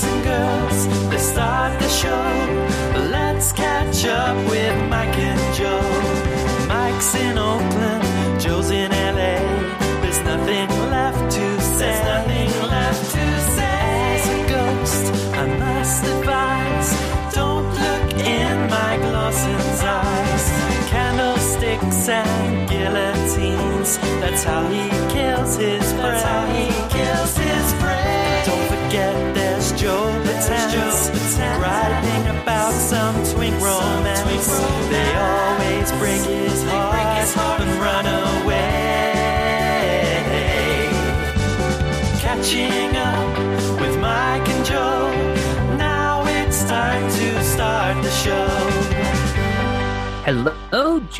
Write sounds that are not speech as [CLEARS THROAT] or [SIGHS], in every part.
boys and girls, let's start the show. Let's catch up with Mike and Joe. Mike's in Oakland, Joe's in LA. There's nothing left to say. There's nothing left to say. As a ghost, I must advise. Don't look in Mike Lawson's eyes. Candlesticks and guillotines. That's how he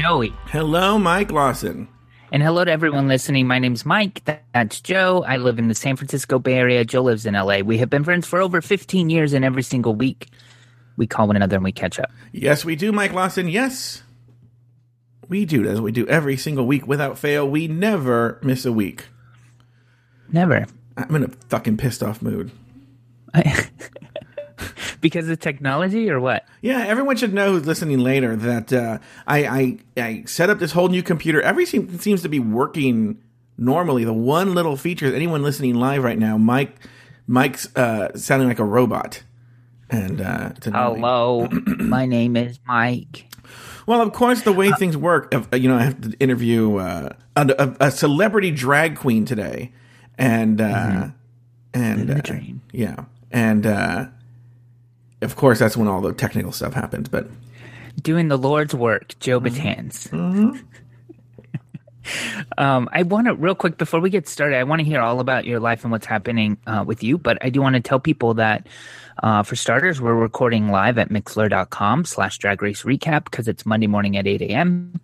Joey. Hello, Mike Lawson. And hello to everyone listening. My name's Mike. That's Joe. I live in the San Francisco Bay Area. Joe lives in LA. We have been friends for over 15 years, and every single week we call one another and we catch up. Yes, we do, Mike Lawson. Yes, we do, as we do every single week without fail. We never miss a week. Never. I'm in a fucking pissed off mood. [LAUGHS] because of technology or what? Yeah, everyone should know who's listening later that uh, I, I I set up this whole new computer. Everything seems to be working normally. The one little feature, anyone listening live right now, Mike Mike's uh, sounding like a robot. And uh. Hello, [CLEARS THROAT] my name is Mike. Well, of course, the way things work, uh, you know, I have to interview uh, a, a, celebrity drag queen today, and uh, and Living the uh, yeah, and uh, of course, that's when all the technical stuff happens. But Doing the Lord's work, Joe Batanz. [LAUGHS] um, I want to, real quick, before we get started, I want to hear all about your life and what's happening uh, with you. But I do want to tell people that, uh, for starters, we're recording live at mixlr.com slash drag race recap because it's Monday morning at 8 a.m.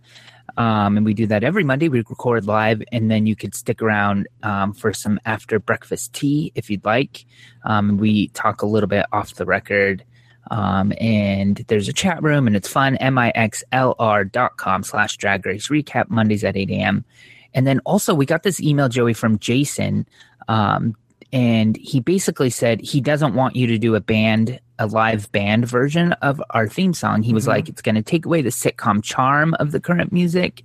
Um, and we do that every Monday. We record live, and then you could stick around um, for some after breakfast tea if you'd like. Um, we talk a little bit off the record. Um, and there's a chat room and it's fun. mixlr.com slash drag race recap Mondays at 8 a.m. And then also we got this email, Joey, from Jason. Um, and he basically said he doesn't want you to do a band, a live band version of our theme song. He was like, it's going to take away the sitcom charm of the current music.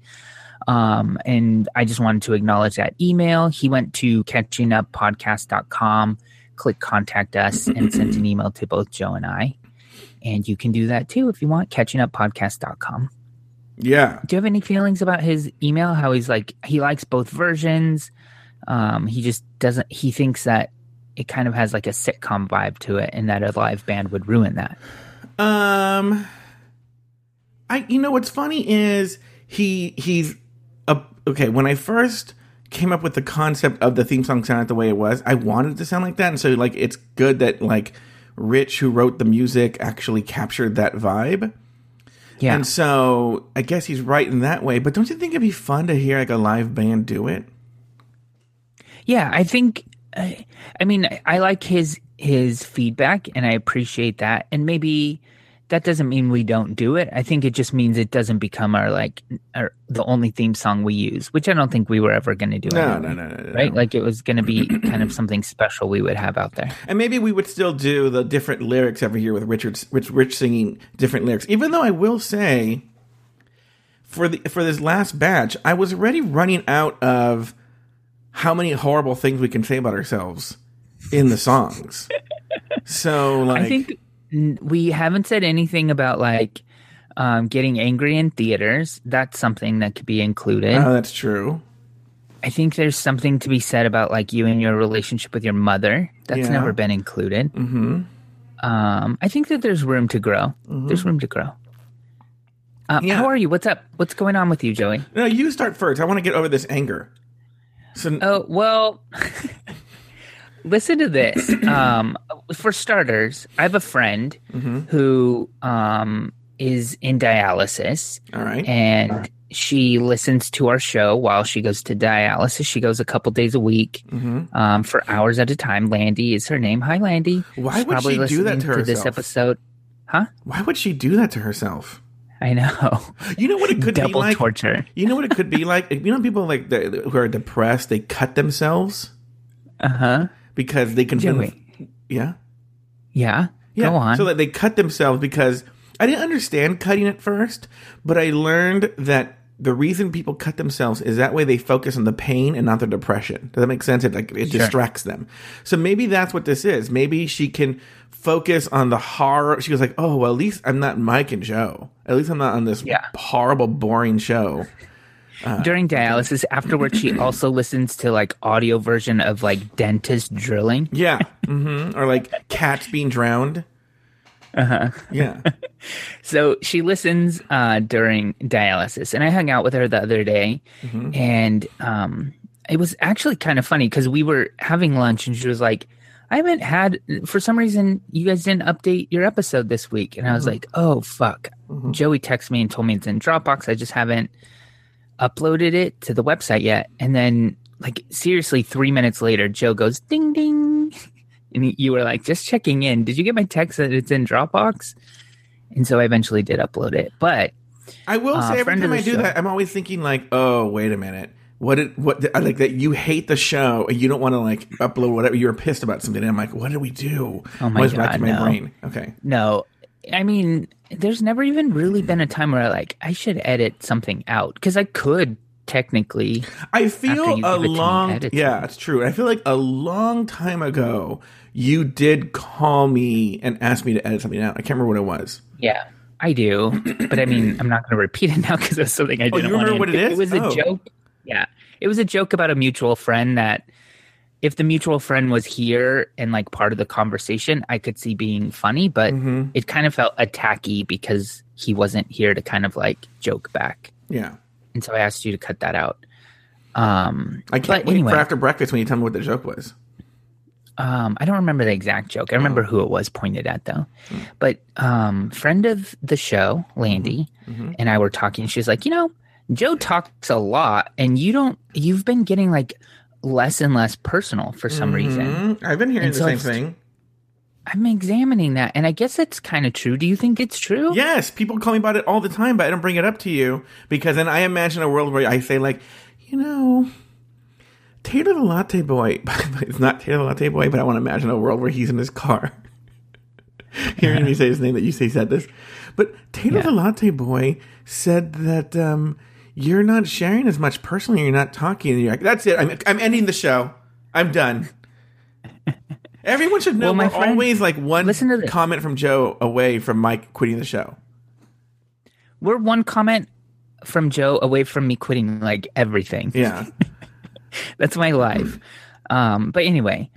Um, and I just wanted to acknowledge that email. He went to catchinguppodcast.com, click contact us, and sent an email to both Joe and I. And you can do that too if you want, catchinguppodcast.com. yeah, Do you have any feelings about his email? How he's like, he likes both versions. Um, he just doesn't, he thinks that it kind of has like a sitcom vibe to it and that a live band would ruin that. Um, I you know what's funny is he he's a, okay. When I first came up with the concept of the theme song sounding the way it was, I wanted it to sound like that, and so like it's good that like Rich, who wrote the music, actually captured that vibe. Yeah. And so I guess he's right in that way. But don't you think it'd be fun to hear like a live band do it? Yeah, I think. I, I mean, I- like his his feedback, and I appreciate that. And maybe that doesn't mean we don't do it. I think it just means it doesn't become our like our, the only theme song we use, which I don't think we were ever going to do. No, anyway, no, no, no, Right? no. Like it was going to be kind of something special we would have out there. And maybe we would still do the different lyrics every year with Richard, Rich, Rich singing different lyrics. Even though I will say, for the for this last batch, I was already running out of how many horrible things we can say about ourselves in the songs. so, like, I think we haven't said anything about like um, getting angry in theaters. That's something that could be included. oh, that's true. I think there's something to be said about like you and your relationship with your mother. That's Yeah. never been included. hmm Um, I think that there's room to grow. There's room to grow. Uh, Mm-hmm. Yeah. How are you? What's up? What's going on with you, Joey? No, you start first. I want to get over this anger. So, Oh well, [LAUGHS] listen to this. Um, for starters, I have a friend Mm-hmm. who um, is in dialysis, all right. and she listens to our show while she goes to dialysis. She goes a couple days a week Mm-hmm. um, for hours at a time. Landy is her name. Hi, Landy. Why She's would she do that to this herself? episode? Huh? Why would she do that to herself? [LAUGHS] I know. You know what it could be like? torture. You know what it could be like? You know, people like the, who are depressed, they cut themselves Uh huh. because they can. Joey. Yeah. Yeah. Yeah, Go on. so that they cut themselves because I didn't understand cutting at first, but I learned that the reason people cut themselves is that way they focus on the pain and not the depression. Does that make sense? It like it distracts them. So maybe that's what this is. Maybe she can focus on the horror. She goes like, "Oh, well, at least I'm not Mike and Joe. At least I'm not on this Yeah. horrible, boring show." During dialysis, afterwards, she also listens to like audio version of like dentist drilling. Yeah, mm-hmm. or like cats being drowned. Uh huh. Yeah. [LAUGHS] So she listens uh, during dialysis, and I hung out with her the other day, and um, it was actually kind of funny because we were having lunch, and she was like, "I haven't had for some reason you guys didn't update your episode this week," and I was like, "Oh fuck!" Joey texted me and told me it's in Dropbox. I just haven't uploaded it to the website yet, and then like seriously, three minutes later, Joe goes ding ding. [LAUGHS] And you were like, just checking in. Did you get my text that it's in Dropbox? And so I eventually did upload it. But I will Uh, say every time I do show. that, I'm always thinking like, "Oh, wait a minute." What did what I like that you hate the show and you don't want to like upload whatever you were pissed about something. And I'm like, what do we do? Oh my Always back to God, my no. brain. Okay, no, I mean, there's never even really been a time where I like, I should edit something out because I could technically. I feel a it me long yeah, it's true. I feel like a long time ago you did call me and ask me to edit something out. I can't remember what it was. Yeah, I do. but I mean, I'm not going to repeat it now because it was something I oh, didn't Oh, you remember what it is? It was a Oh. joke. Yeah. It was a joke about a mutual friend that if the mutual friend was here and like part of the conversation, I could see being funny, but Mm-hmm. it kind of felt attacky because he wasn't here to kind of like joke back. Yeah, And so I asked you to cut that out. Um, I can't but wait anyway, for after breakfast when you tell me what the joke was. um, I don't remember the exact joke. I remember who it was pointed at though. But um, friend of the show, Landy, and I were talking. She was like, you know, Joe talks a lot, and you don't. You've been getting like less and less personal for some reason. Mhm. I've been hearing And the so same I've- thing. I'm examining that, and I guess it's kind of true. Do you think it's true? Yes, people call me about it all the time, but I don't bring it up to you because then I imagine a world where I say like, you know, Taylor the Latte Boy. [LAUGHS] it's not Taylor the Latte Boy, but I want to imagine a world where he's in his car, [LAUGHS] hearing me [LAUGHS] say his name that you say said this. But Taylor Yeah. the Latte Boy said that um, you're not sharing as much personally. You're not talking. You're like, that's it. I'm I'm ending the show. I'm done. [LAUGHS] Everyone should know Well, my we're friend- always like one listen to this. comment from Joe away from Mike quitting the show. We're one comment from Joe away from me quitting like everything. Yeah. [LAUGHS] That's my life. Um, but anyway,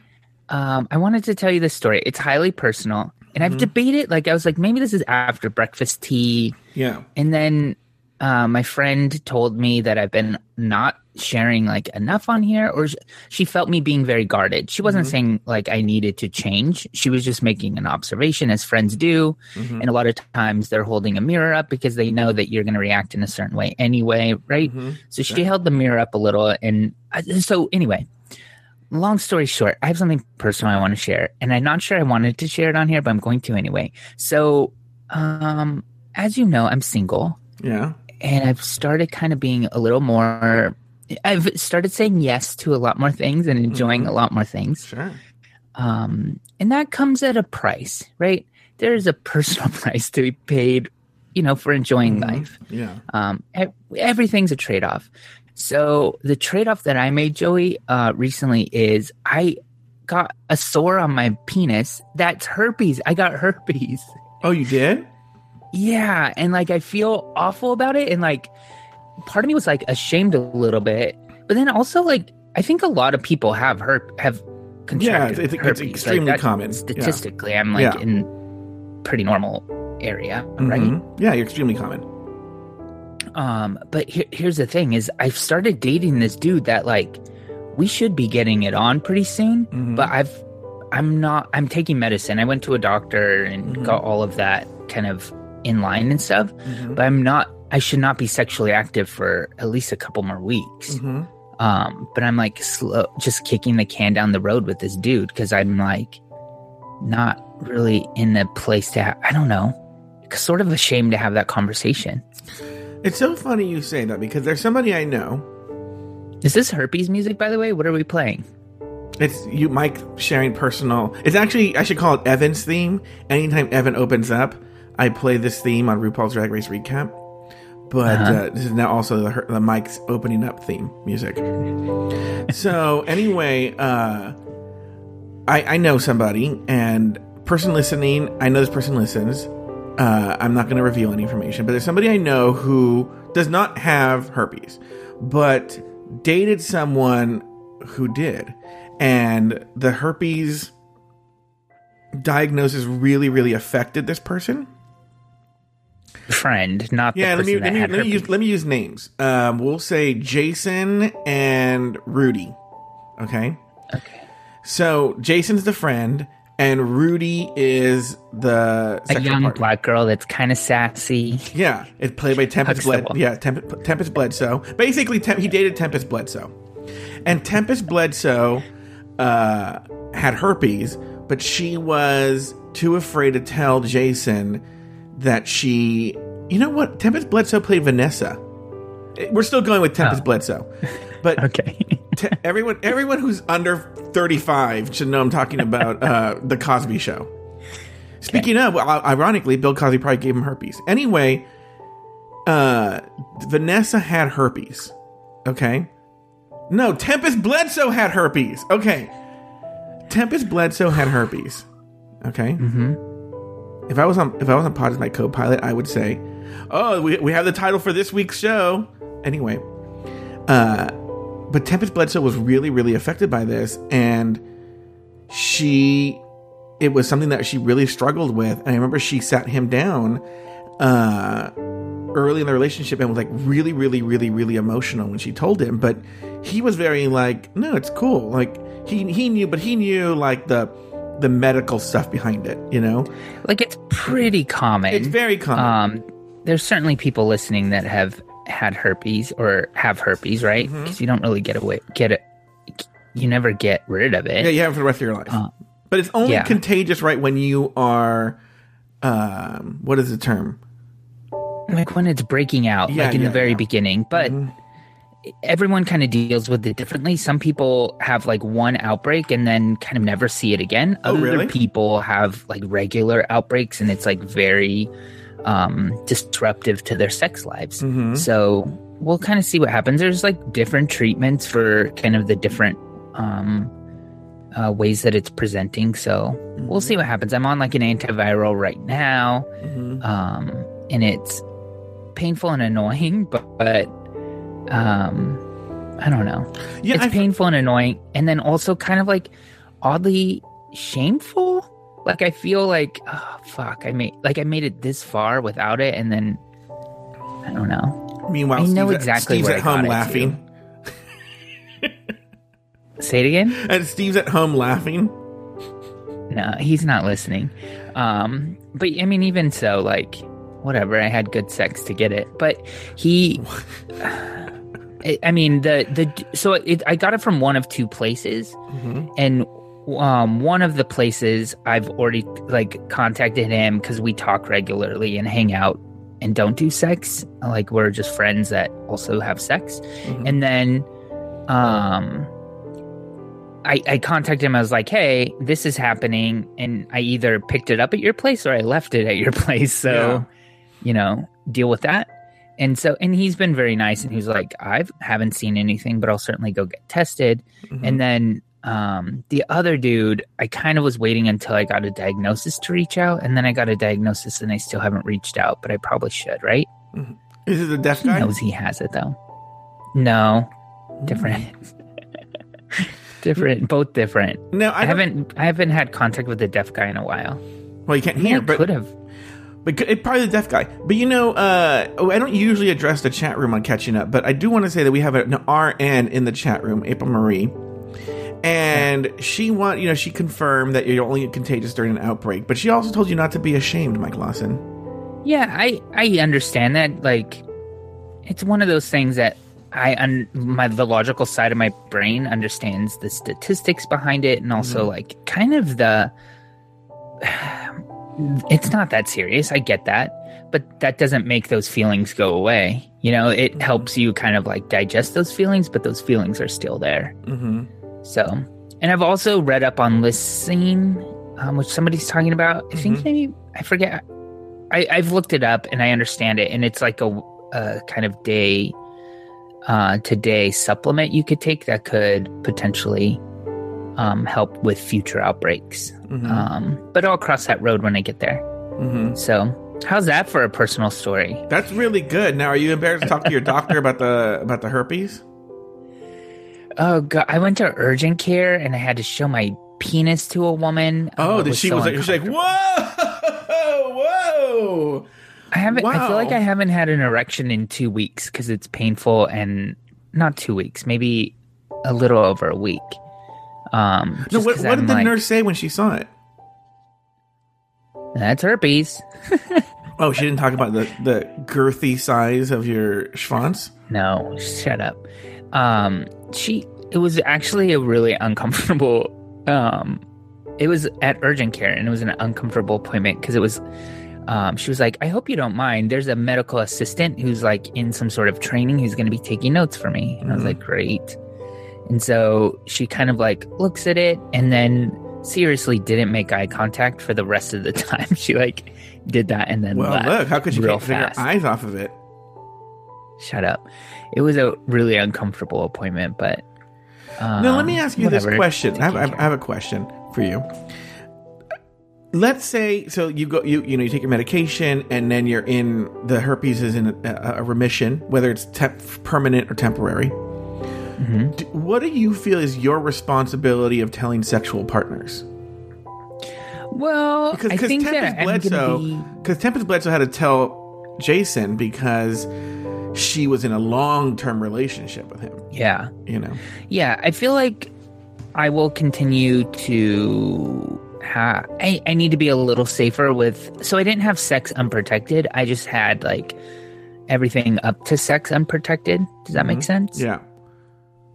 um, I wanted to tell you this story. It's highly personal, and I've debated. Like, I was like, maybe this is after breakfast tea, Yeah. and then uh, my friend told me that I've been not sharing like enough on here, or sh- she felt me being very guarded. She wasn't saying like I needed to change. She was just making an observation, as friends do. And a lot of times they're holding a mirror up because they know that you're going to react in a certain way anyway, right? So she held the mirror up a little, and I, so anyway. Long story short, I have something personal I want to share, and I'm not sure I wanted to share it on here, but I'm going to anyway. So, um, as you know, I'm single, Yeah. And I've started kind of being a little more. I've started saying yes to a lot more things and enjoying a lot more things. Sure. Um, and that comes at a price, right? There is a personal [LAUGHS] price to be paid, you know, for enjoying life. Yeah. Um, everything's a trade off. So the trade off that I made, Joey, uh, recently is I got a sore on my penis. That's herpes. I got [LAUGHS] herpes. Oh, you did? Yeah, and like I feel awful about it, and like part of me was like ashamed a little bit, but then also like I think a lot of people have herp have contracted it's- it's herpes. extremely that- common. Yeah. Statistically, I'm like Yeah. in pretty normal area, right? Mhm. Yeah, you're extremely common. Um, but here, here's the thing: is I've started dating this dude that like we should be getting it on pretty soon, Mhm. but I've I'm not. I'm taking medicine. I went to a doctor and Mhm. got all of that kind of in line and stuff. Mhm. But I'm not. I should not be sexually active for at least a couple more weeks. Mhm. Um, but I'm like slow, just kicking the can down the road with this dude because I'm like not really in a place to. Ha- I don't know. Sort of ashamed to have that conversation. It's so funny you say that because there's somebody I know. Is this herpes music, by the way? What are we playing? It's you, Mike, sharing personal. It's actually I should call it Evan's theme. Anytime Evan opens up, I play this theme on RuPaul's Drag Race recap. But Uh-huh. uh, this is now also the, the Mike's opening up theme music. so anyway, uh, I I know somebody and person listening. I know this person listens. Uh, I'm not going to reveal any information, but there's somebody I know who does not have herpes, but dated someone who did, and the herpes diagnosis really, really affected this person. Friend, not Yeah, the let me let me let me use let me use names. Um, we'll say Jason and Rudy. Okay. Okay. So Jason's the friend, and Rudy is the A young partner. black girl that's kind of sassy. Yeah, it's played by Tempest Bled. Yeah, Temp- Tempest Bledsoe. Basically, Tem- he dated Tempest Bledsoe, and Tempest Bledsoe uh, had herpes, but she was too afraid to tell Jason that she. You know what? Tempest Bledsoe played Vanessa. We're still going with Tempest Oh. Bledsoe, but [LAUGHS] Okay. everyone everyone who's under 35 should know I'm talking about uh, the Cosby show. Speaking of, ironically, Bill Cosby probably gave him herpes. Anyway, uh, Vanessa had herpes. Okay. No, Tempest Bledsoe had herpes. Okay. Tempest Bledsoe had herpes. Okay. hmm If I was on if I was on Pod as my co-pilot, I would say, "Oh, we, we have the title for this week's show." Anyway, uh, but Tempest Bledsoe was really really affected by this, and she it was something that she really struggled with. And I remember she sat him down uh, early in the relationship and was like really really really really emotional when she told him, but he was very like, "No, it's cool." Like he he knew, but he knew like the the medical stuff behind it, you know. Like it's pretty common. It's very common. Um, there's certainly people listening that have had herpes or have herpes, right? Mm-hmm. Because you don't really get away, get it. You never get rid of it. yeah, you have it for the rest of your life. Uh, but it's only yeah. contagious, right, when you are, um, what is the term? Like when it's breaking out, Yeah, like in yeah, the very beginning. But everyone kind of deals with it differently. Some people have like one outbreak and then kind of never see it again. Oh, Other really? people have like regular outbreaks and it's like very um, disruptive to their sex lives. Mhm. So we'll kind of see what happens. There's like different treatments for kind of the different um, uh, ways that it's presenting. So we'll see what happens. I'm on like an antiviral right now, Mhm. um, and it's painful and annoying, [LAUGHS] but, but um, I don't know. Yeah, it's I, painful and annoying, and then also kind of like oddly shameful. Like I feel like, oh fuck, I made like I made it this far without it, and then I don't know. meanwhile, I know Steve's, exactly Steve's where at I got home laughing, Say it again. and Steve's at home laughing. No, he's not listening. Um, but I mean, even so, like, whatever. I had good sex to get it, but he. I- mean, the the so it, I got it from one of two places, Mhm. and um, one of the places I've already like contacted him because we talk regularly and hang out and don't do sex. Like we're just friends that also have sex, Mhm. and then um I, I contacted him. I was like, "Hey, this is happening," and I either picked it up at your place or I left it at your [LAUGHS] place. So, Yeah. you know, deal with that. And so, and he's been very nice, and he's like, "I haven't seen anything, but I'll certainly go get tested." Mhm. And then um, the other dude, I kind of was waiting until I got a diagnosis to reach out, and then I got a diagnosis, and I still haven't reached out, but I probably should, right? Is it the deaf He guy? knows he has it though. No, different. [LAUGHS] different, both different. No, I, I, haven't. I haven't had contact with the deaf guy in a while. Well, you can't I mean, hear, but could have. But it, probably the deaf guy. But you know, uh, oh, I don't usually address the chat room on catching up, but I do want to say that we have an RN in the chat room, April Marie, and she want you know she confirmed that you're only contagious during an outbreak, but she also told you not to be ashamed, Mike Lawson. Yeah, I I understand that. Like, it's one of those things that I un, my the logical side of my brain understands the statistics behind it, and also like kind of the. It's not that serious. I get that, but that doesn't make those feelings go away. You know, it helps you kind of like digest those feelings, but those feelings are still there. Mm-hmm. So, and I've also read up on lysine, um, which somebody's talking about. I think Mhm. maybe I forget. I, I've looked it up and I understand it, and it's like a, a kind of day uh, to day supplement you could take that could potentially um, help with future outbreaks. Mhm. Um, but I'll cross that road when I get there. Mhm. So, how's that for a personal story? That's really good. Now, are you embarrassed to talk to your [LAUGHS] doctor about the about the herpes? Oh god, I went to urgent care and I had to show my penis to a woman. Oh, it did she so was like, she's like, whoa, whoa. I haven't. I feel like I haven't had an erection in two weeks because it's painful and not two weeks, maybe a little over a week. Um, No, what, what did the like, nurse say when she saw it? That's herpes. [LAUGHS] Oh, she didn't talk about the the girthy size of your schwanz. No, shut up. Um, she. It was actually a really uncomfortable. Um, it was at urgent care and it was an uncomfortable appointment because it was. Um, she was like, "I hope you don't mind. There's a medical assistant who's like in some sort of training who's going to be taking notes for me." And I was Mhm. like, "Great." And so she kind of like looks at it and then seriously didn't make eye contact for the rest of the [LAUGHS] time. She like did that and then Well, look, how could you take your eyes off of it? Shut up. It was a really uncomfortable appointment, but. Um, now, let me ask you this question. I have, I have- Taking I have a question for you. Let's say so you go you you know you take your medication and then you're in the herpes is in a, a remission whether it's temp, permanent or temporary. Mhm. D- What do you feel is your responsibility of telling sexual partners? Well, Because I because think Tempest that Bledsoe gonna be. because Tempest Bledsoe had to tell Jason because she was in a long term relationship with him. Yeah, You know. yeah. I feel like I will continue to. Ha- I I need to be a little safer with. So I didn't have sex unprotected. I just had like everything up to sex unprotected. Does that make sense? Yeah.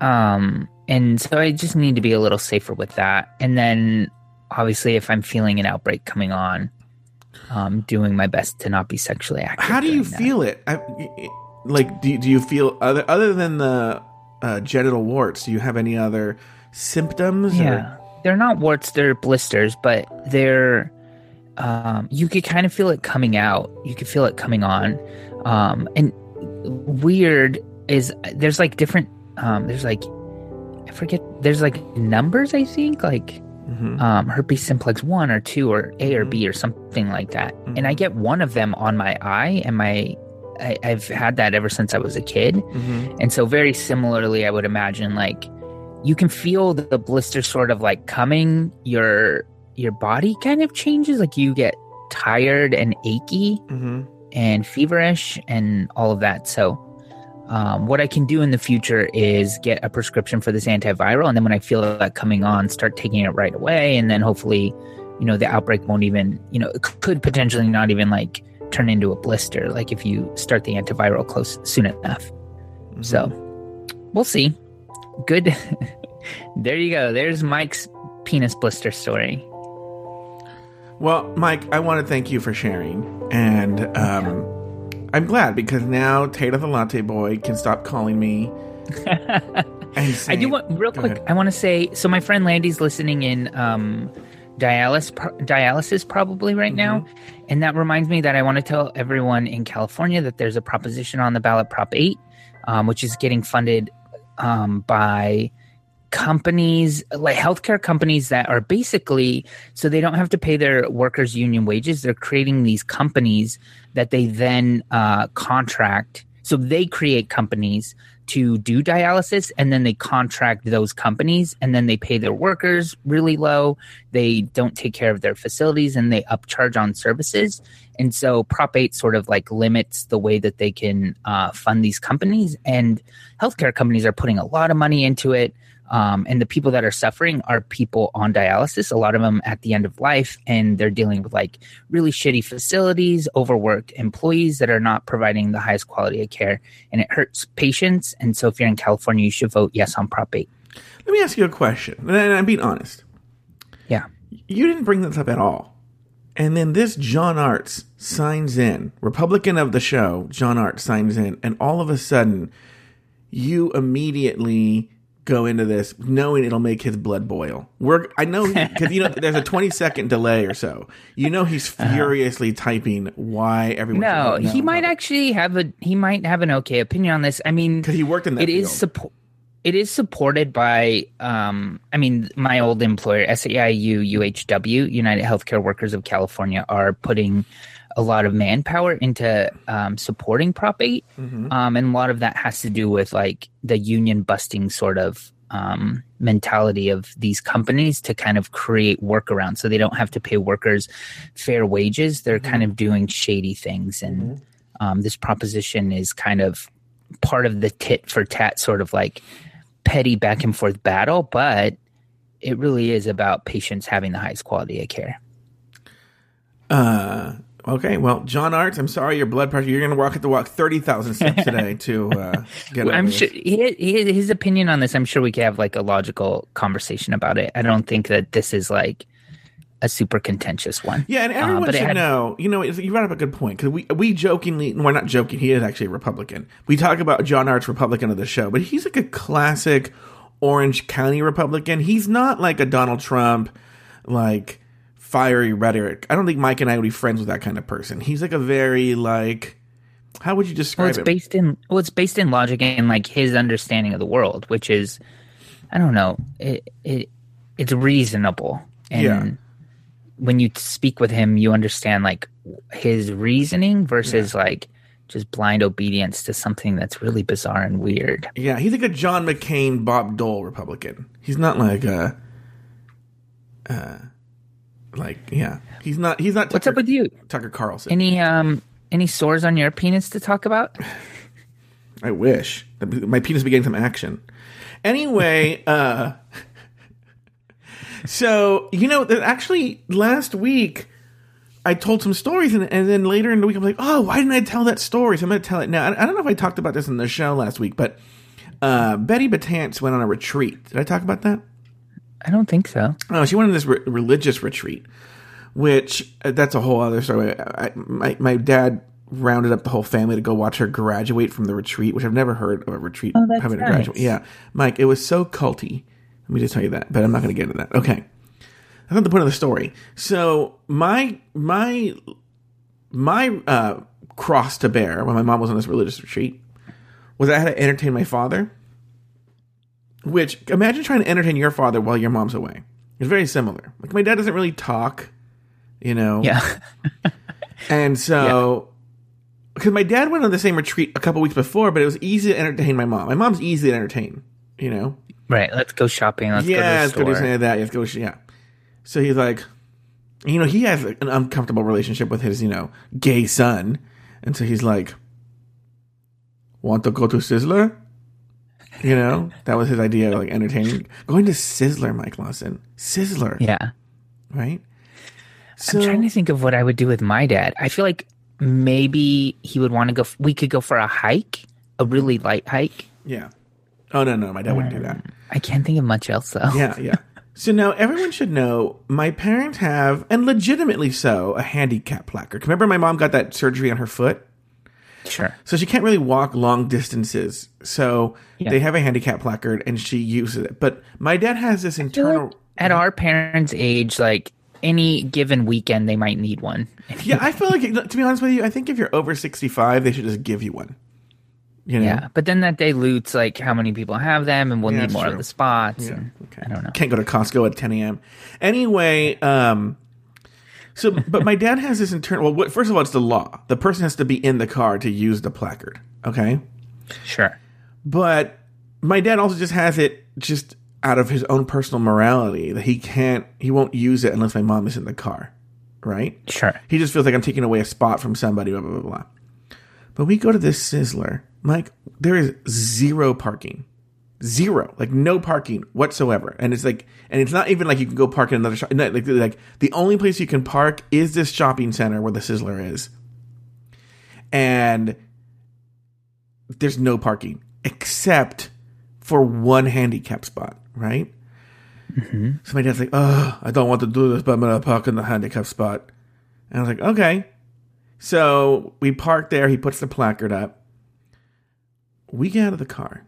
Um, and so I just need to be a little safer with that. And then obviously if I'm feeling an outbreak coming on, um, doing my best to not be sexually active. How do you that. feel it? I, like, do, do you feel other other than the uh, genital warts? Do you have any other symptoms? or- Yeah. They're not warts, they're blisters, but they're um you could kind of feel it coming out. You could feel it coming on. Um and weird is there's like different um there's like I forget there's like numbers I think like Mhm. um, herpes simplex 1 or 2 or A or B or something like that. And I Mhm. get one of them on my eye, and my I, I've had that ever since I was a kid. Mhm. And so, very similarly, I would imagine like you can feel the blister sort of like coming. Your your body kind of changes. Like you get tired and achy Mhm. and feverish and all of that. So, um, what I can do in the future is get a prescription for this antiviral, and then when I feel that coming on, start taking it right away, and then hopefully, you know, the outbreak won't even, you know, it could potentially not even like turn into a blister, like if you start the antiviral close soon enough. Mhm. So, we'll see. Good. [LAUGHS] there you go. There's Mike's penis blister story. Well, Mike, I want to thank you for sharing, and um, I'm glad because now Taylor the Latte Boy can stop calling me. [LAUGHS] and I do want real quick. ahead. I want to say so. My friend Landy's listening in um, dialysis pro- dialysis probably right now, Mm-hmm. and that reminds me that I want to tell everyone in California that there's a proposition on the ballot, Prop Eight, um, which is getting funded um, by companies like healthcare companies that are basically so they don't have to pay their workers union wages. They're creating these companies that they then uh, contract. So they create companies to do dialysis and then they contract those companies and then they pay their workers really low. They don't take care of their facilities and they upcharge on services. And so prop 8 sort of like limits the way that they can uh, fund these companies and healthcare companies are putting a lot of money into it um, and the people that are suffering are people on dialysis a lot of them at the end of life and they're dealing with like really shitty facilities overworked employees that are not providing the highest quality of care and it hurts patients and so if you're in california you should vote yes on prop 8 Let me ask you a question, and I'm being honest. yeah You didn't bring this up at all. And then this John Arts signs in, Republican of the show, John Arts signs in, and all of a sudden, you immediately go into this knowing it'll make his blood boil. We're I know because you know there's a 20 second delay or so. You know he's furiously typing why everyone. Uh-huh. No, he might actually have a he might have an okay opinion on this. I mean, because he worked in that It is field. support. It is supported by, um, I mean, my old employer, SEIU UHW, United Healthcare Workers of California, are putting a lot of manpower into um, supporting Prop 8. Mm-hmm. Um, and a lot of that has to do with like the union busting sort of um, mentality of these companies to kind of create workarounds so they don't have to pay workers fair wages. They're kind of doing shady things. And um, this proposition is kind of part of the tit for tat sort of like petty back and forth battle, but it really is about patients having the highest quality of care. Uh, okay, well, John Arts, I'm sorry, your blood pressure. You're going to walk at the walk thirty thousand steps [LAUGHS] today to uh, get. I'm sure he, he, his opinion on this. I'm sure we could have like a logical conversation about it. I don't think that this is like a super contentious one. Yeah, and Uh, everyone but it should had- know. You know, you brought up a good point because we we jokingly, we're not joking. He is actually a Republican. We talk about John Arts Republican of the show, but he's like a classic Orange County Republican. He's not like a Donald Trump, like fiery rhetoric. I don't think Mike and I would be friends with that kind of person. He's like a very like. How would you describe Well, it's it? based in well, it's based in logic and like his understanding of the world, which is, I don't know, it it it's reasonable. And Yeah. when you speak with him, you understand like his reasoning versus like just blind obedience to something that's really bizarre and weird. Yeah, he's like a John McCain, Bob Dole Republican. He's not like a, uh, like yeah, he's not. He's not. What's up with you? Tucker Carlson? Any um any sores on your penis to talk about? [LAUGHS] I wish my penis be getting some action. Anyway, [LAUGHS] uh, so you know that actually last week I told some stories, and, and then later in the week I'm like, oh, why didn't I tell that story? So I'm going to tell it now. I, I don't know if I talked about this in the show last week, but uh, Betty Batance went on a retreat. Did I talk about that? I don't think so. Oh, she went on this re- religious retreat, which uh, that's a whole other story. I, I, my my dad rounded up the whole family to go watch her graduate from the retreat, which I've never heard of a retreat Oh, that's having a nice. graduate. Yeah, Mike, it was so culty. Let me just tell you that, but I'm not going to get into that. Okay, that's not the point of the story. So my my my uh, cross to bear when my mom was on this religious retreat was I had to entertain my father. Which imagine trying to entertain your father while your mom's away. It's very similar. Like my dad doesn't really talk, you know. Yeah. [LAUGHS] And so, because my dad went on the same retreat a couple weeks before, but it was easy to entertain my mom. My mom's easy to entertain, you know. right. Let's go shopping. Let's yeah, go to let's the go do something like that. Let's go. Yeah. So he's like, you know, he has an uncomfortable relationship with his, you know, gay son, and so he's like, want to go to Sizzler? You know, that was his idea of like entertaining. Going to Sizzler, Mike Lawson. Sizzler, yeah. right? So, I'm trying to think of what I would do with my dad. I feel like maybe he would want to go. We could go for a hike, a really light hike. yeah. Oh no, no, my dad wouldn't do that. Mm. I can't think of much else though. Yeah, yeah. [LAUGHS] So now everyone should know my parents have, and legitimately so, a handicap placard. Remember, my mom got that surgery on her foot, Sure. so she can't really walk long distances. So Yeah. they have a handicap placard, and she uses it. But my dad has this internal. At our parents' age, like any given weekend, they might need one. [LAUGHS] Yeah, I feel like to be honest with you, I think if you're over sixty-five, they should just give you one. You know? Yeah, but then that dilutes like how many people have them, and we'll Yeah, need more true. of the spots. Yeah, and okay. I don't know. Can't go to Costco at 10 a.m. Anyway, um, so but my dad has this internal. Well, what, first of all, it's the law. The person has to be in the car to use the placard. Okay, Sure. but my dad also just has it just out of his own personal morality that he can't, he won't use it unless my mom is in the car. Right? Sure. He just feels like I'm taking away a spot from somebody. Blah blah blah blah. But we go to this Sizzler, Mike. There is zero parking, zero, like no parking whatsoever. And it's like, and it's not even like you can go park in another shop. no, Like, like the only place you can park is this shopping center where the Sizzler is, and there's no parking except for one handicap spot, right? Mm-hmm. So my dad's like, "Oh, I don't want to do this, but I'm gonna park in the handicap spot." And I was like, "Okay." So we park there. He puts the placard up. We get out of the car,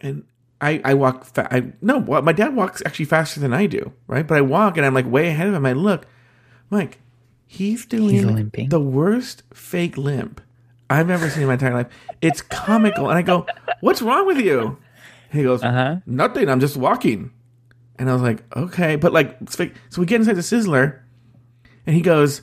and I, I walk. Fa- I no. Well, my dad walks actually faster than I do, right? But I walk and I'm like way ahead of him. I look, Mike. He's doing limping. the worst fake limp I've ever seen in my entire life. It's comical, and I go, "What's wrong with you?" He goes, Uh-huh. "Nothing. I'm just walking." And I was like, "Okay," but like, it's fake. so we get inside the Sizzler, and he goes,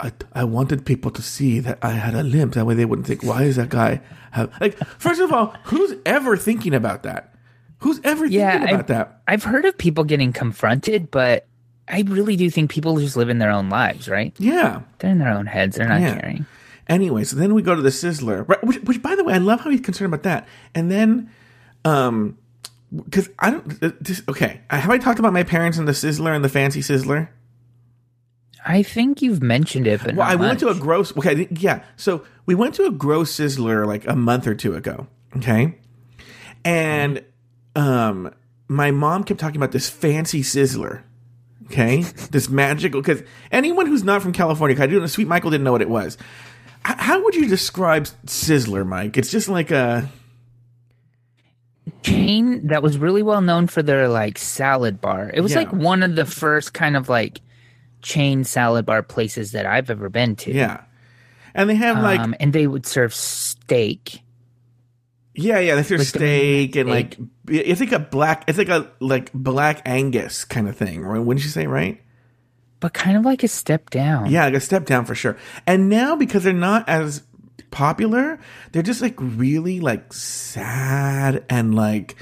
I, I wanted people to see that I had a limp. That way they wouldn't think, why is that guy have like first of all, who's ever thinking about that? Who's ever Yeah, thinking about that? I've heard of people getting confronted, but I really do think people just live in their own lives, right? Yeah. They're in their own heads. They're not Yeah. caring. Anyway, so then we go to the Sizzler, right, which, which by the way, I love how he's concerned about that. And then, um, because I don't, uh, this, okay, have I talked about my parents and the Sizzler and the fancy Sizzler? I think you've mentioned it, but Well, I went to a gross. Okay, yeah. So we went to a gross sizzler like a month or two ago. Okay, and um, my mom kept talking about this fancy sizzler. Okay, [LAUGHS] this magical. Because anyone who's not from California, I do know Sweet Michael didn't know what it was. H- How would you describe Sizzler, Mike? It's just like a chain that was really well known for their like salad bar. It was Yeah. like one of the first kind of like chain salad bar places that I've ever been to. yeah, and they have like um, and they would serve steak. yeah, yeah. There's like the steak and like it's like a black. It's like a like black Angus kind of thing. Right? Wouldn't you say? Right? But kind of like a step down. Yeah, like a step down for sure. And now because they're not as popular, they're just like really like sad and like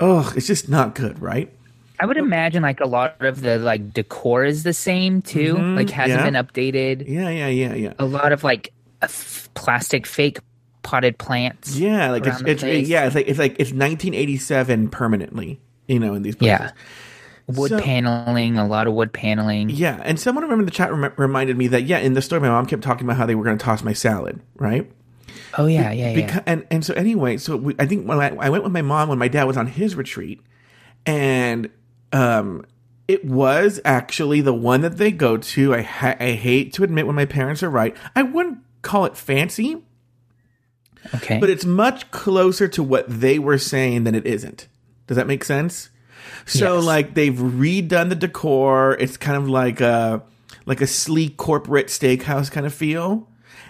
oh, it's just not good, right? I would imagine like a lot of the like decor is the same too. like hasn't Mm-hmm. yeah. been updated. Yeah, yeah, yeah, yeah. A lot of like f- plastic fake potted plants. Yeah, like it's, it's place. yeah, it's like it's like it's 1987 permanently, you know, in these places. Yeah. Wood So- paneling, a lot of wood paneling. Yeah, and someone remember in the chat rem- reminded me that yeah, in the story my mom kept talking about how they were going to toss my salad, right? Oh yeah, yeah, yeah. Because, and and so anyway, so we, I think when I, I went with my mom when my dad was on his retreat, and um, it was actually the one that they go to. I ha- I hate to admit when my parents are right. I wouldn't call it fancy, okay. but it's much closer to what they were saying than it isn't. Does that make sense? So Yes. like they've redone the decor. It's kind of like a like a sleek corporate steakhouse kind of feel.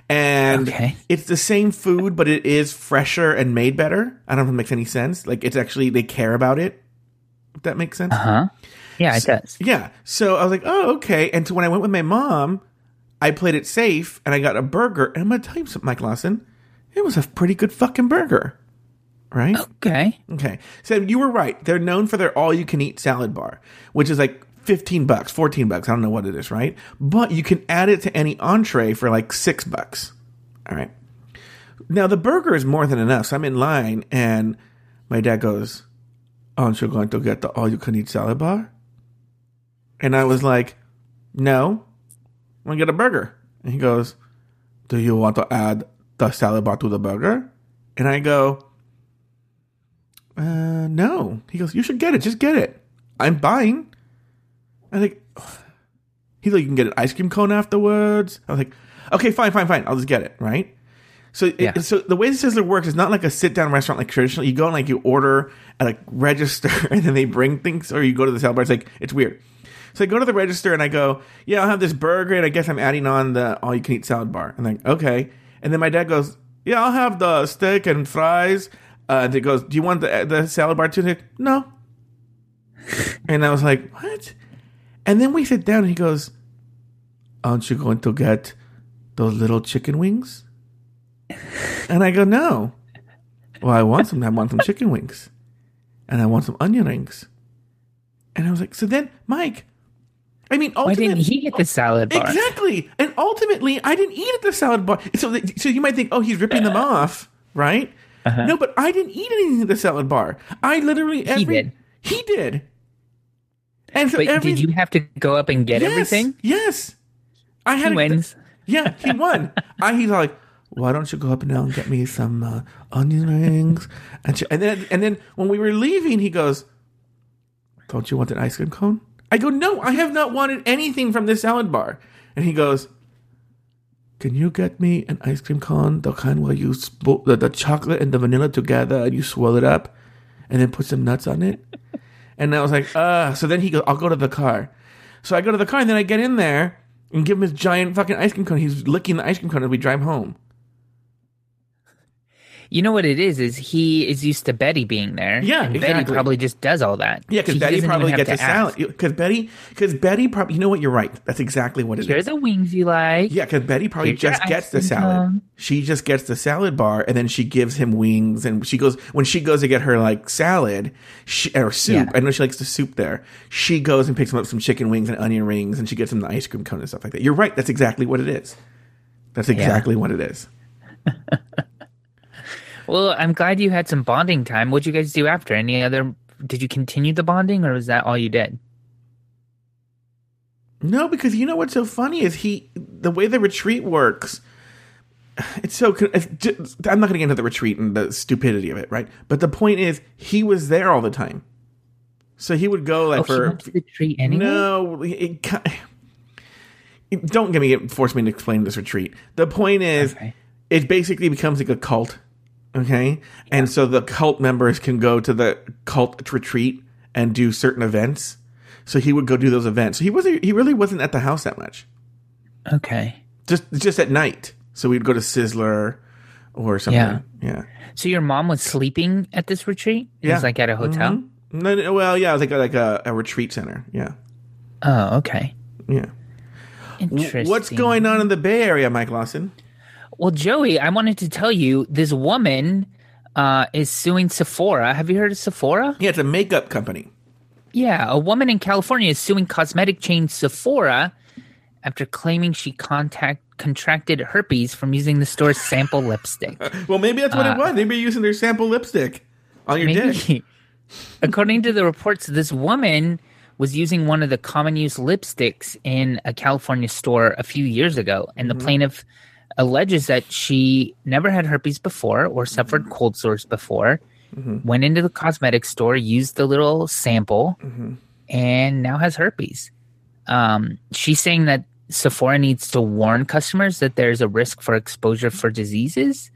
And Okay. it's the same food, but it is fresher and made better. I don't know if it makes any sense. Like it's actually they care about it. If that makes sense. huh? Yeah, it does. Yeah. So I was like, oh, okay. And so when I went with my mom, I played it safe and I got a burger. And I'm going to tell you something, Mike Lawson. It was a pretty good fucking burger. Right? Okay. Okay. So you were right. They're known for their all you can eat salad bar, which is like 15 bucks, 14 bucks. I don't know what it is, right? But you can add it to any entree for like six bucks. All right. Now the burger is more than enough. So I'm in line and my dad goes, Aren't you going to get the all you can eat salad bar? And I was like, No, I'm going to get a burger. And he goes, Do you want to add the salad bar to the burger? And I go, uh, no. He goes, you should get it. Just get it. I'm buying. I think [SIGHS] he's like, you can get an ice cream cone afterwards. I was like, okay, fine, fine, fine. I'll just get it. Right. So, it- so the way the Sizzler works is not like a sit down restaurant like traditional. You go and like you order at a register [LAUGHS] and then they bring things, or you go to the salad bar. It's like it's weird. So I go to the register and I go, yeah, I'll have this burger and I guess I'm adding on the all you can eat salad bar. And like, okay. And then my dad goes, yeah, I'll have the steak and fries. Uh, and he goes, do you want the the salad bar too? Go, no. [LAUGHS] and I was like, what? And then we sit down and he goes, aren't you going to get those little chicken wings? And I go, no. Well, I want some. I want some chicken wings, and I want some onion rings. And I was like, so then, Mike. I mean, Why didn't he get the salad bar? Exactly. And ultimately, I didn't eat at the salad bar. So, so you might think, oh, he's ripping them off, right? Uh-huh. No, but I didn't eat anything at the salad bar. I literally every, did. He did. And so But every, did you have to go up and get yes, everything? Yes. I had He wins. yeah, he won. [LAUGHS] I, he's like, why don't you go up now and get me some uh, onion rings? And, ch- and then and then when we were leaving, he goes, "Don't you want an ice cream cone?" I go, "No, I have not wanted anything from this salad bar." And he goes, "Can you get me an ice cream cone, the kind where you spo- the, the chocolate and the vanilla together and you swirl it up?" and then put some nuts on it. And I was like, uh. So then he goes, I'll go to the car. So I go to the car, and then I get in there and give him his giant fucking ice cream cone. He's licking the ice cream cone as we drive home. You know what it is? Is he is used to Betty being there? Yeah, and Betty probably just does all that. Yeah, because Betty probably gets a salad. Because Betty, because Betty probably, you know what? You're right. That's exactly what it is. Here are the wings you like. Yeah, because Betty probably Here's just gets the salad. cone. She just gets the salad bar, and then she gives him wings. And she goes when she goes to get her like salad she, or soup. Yeah. I know she likes the soup there. She goes and picks him up some chicken wings and onion rings, and she gets him the ice cream cone and stuff like that. You're right. That's exactly what it is. That's exactly what it is. [LAUGHS] Well, I'm glad you had some bonding time. What'd you guys do after? Any other? Did you continue the bonding, or was that all you did? No, because you know what's so funny is he the way the retreat works. It's so. It's just, I'm not going to get into the retreat and the stupidity of it, right? But the point is, he was there all the time, so he would go like oh, for went to the tree anyway. no. It, it- don't get me force me to explain this retreat. The point is, Okay. it basically becomes like a cult, okay? And so the cult members can go to the cult retreat and do certain events. So he would go do those events. So he wasn't. He really wasn't at the house that much. Okay. Just just at night. So we'd go to Sizzler or something. Yeah. Yeah. So your mom was sleeping at this retreat? It Yeah. was like at a hotel. Mhm. No, no, well, yeah, it was like like a, a retreat center. Yeah. Oh, okay. Yeah. Interesting. What's going on in the Bay Area, Mike Lawson? Well, Joey, I wanted to tell you this woman uh, is suing Sephora. Have you heard of Sephora? Yeah, it's a makeup company. Yeah, a woman in California is suing cosmetic chain Sephora after claiming she contact contracted herpes from using the store's sample lipstick. [LAUGHS] Well, maybe that's what it was. Maybe using their sample lipstick on your dick. [LAUGHS] According to the reports, this woman was using one of the common use lipsticks in a California store a few years ago, and the plaintiff alleges that she never had herpes before or suffered mm-hmm. cold sores before. Mm-hmm. Went into the cosmetic store, used the little sample, mm-hmm. and now has herpes. Um, she's saying that Sephora needs to warn customers that there's a risk for exposure for diseases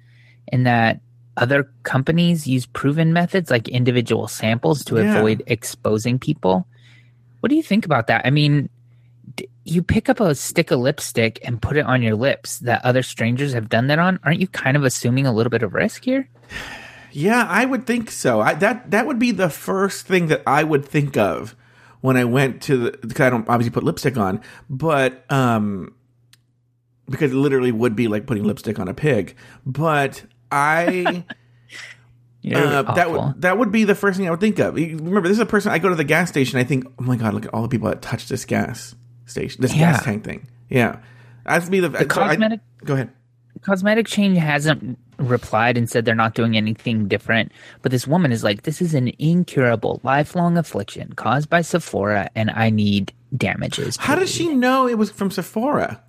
and that other companies use proven methods like individual samples to Yeah. avoid exposing people. What do you think about that? I mean, you pick up a stick of lipstick and put it on your lips that other strangers have done that on. Aren't you kind of assuming a little bit of risk here? Yeah, I would think so. I, that that would be the first thing that I would think of when I went to the. Because I don't obviously put lipstick on, but um, because it literally would be like putting lipstick on a pig. But I [LAUGHS] uh, that would that would be the first thing I would think of. Remember, this is a person. I go to the gas station. I think, oh my god, look at all the people that touch this gas station, this Yeah. gas tank thing. Yeah, that'd be the, the cosmetic- go ahead. Cosmetic Change hasn't replied and said they're not doing anything different. But this woman is like, this is an incurable, lifelong affliction caused by Sephora, and I need damages. How does she know it was from Sephora?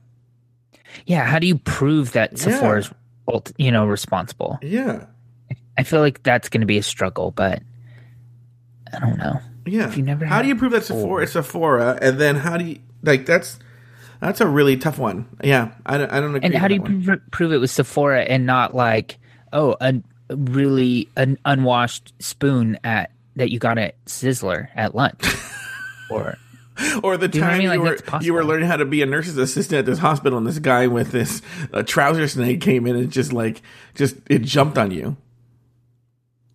Yeah, how do you prove that Sephora's, ult- you know, responsible? Yeah, I feel like that's going to be a struggle, but I don't know. Yeah. If you never how do you prove that Sephora is Sephora? And then how do you like that's that's a really tough one. Yeah, I don't, I don't agree. And how do you pr- prove it was Sephora and not like, oh, a really an unwashed spoon at that you got at Sizzler at lunch, [LAUGHS] or Or the you know I time mean? Like, you were you were learning how to be a nurse's assistant at this hospital, and this guy with this uh, trouser snake came in and just like just it jumped on you.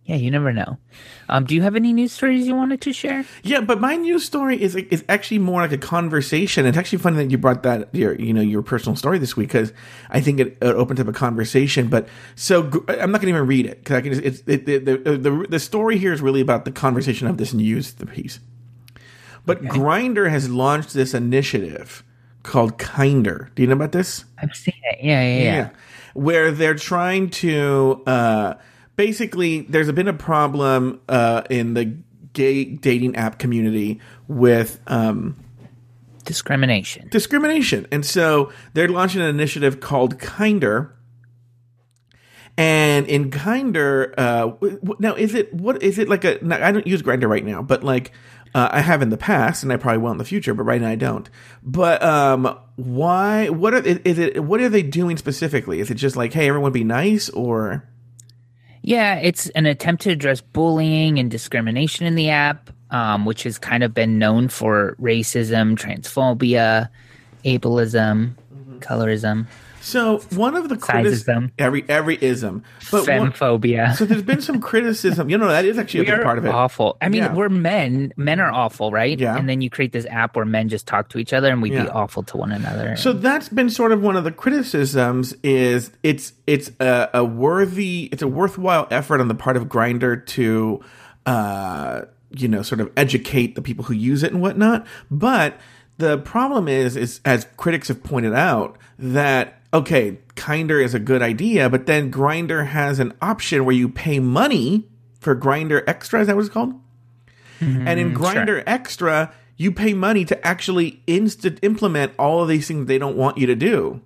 Yeah, you never know. Um, do you have any news stories you wanted to share? Yeah, but my news story is is actually more like a conversation. It's actually funny that you brought that your you know your personal story this week because I think it, it opens up a conversation. But so I'm not going to even read it because I can. Just, it's it, the, the the the story here is really about the conversation of this news the piece. But Grindr has launched this initiative called Kindr. Do you know about this? I've seen it. Yeah, yeah, yeah. Where they're trying to uh, basically, there's been a problem uh, in the gay dating app community with um, Discrimination. discrimination. And so they're launching an initiative called Kindr. And in Kindr, uh, now is it what is it like a? I don't use Grindr right now, but like uh, I have in the past, and I probably will in the future, but right now I don't. But um, why? What are is it? What are they doing specifically? Is it just like, hey, everyone be nice, or Yeah, it's an attempt to address bullying and discrimination in the app, um, which has kind of been known for racism, transphobia, ableism, colorism, So one of the criticisms, Sizeism. every every ism, but one, femphobia. so there's been some criticism. You know, that is actually a big part of it. awful. I mean, Yeah. we're men. Men are awful, right? Yeah. And then you create this app where men just talk to each other, and we Yeah. be awful to one another. So that's been sort of one of the criticisms is it's it's a, a worthy it's a worthwhile effort on the part of Grindr to uh you know sort of educate the people who use it and whatnot. But the problem is is as critics have pointed out that okay, Kindr is a good idea, but then Grindr has an option where you pay money for Grindr Xtra. Is that what it's called? and in Grindr Xtra, you pay money to actually instant implement all of these things they don't want you to do.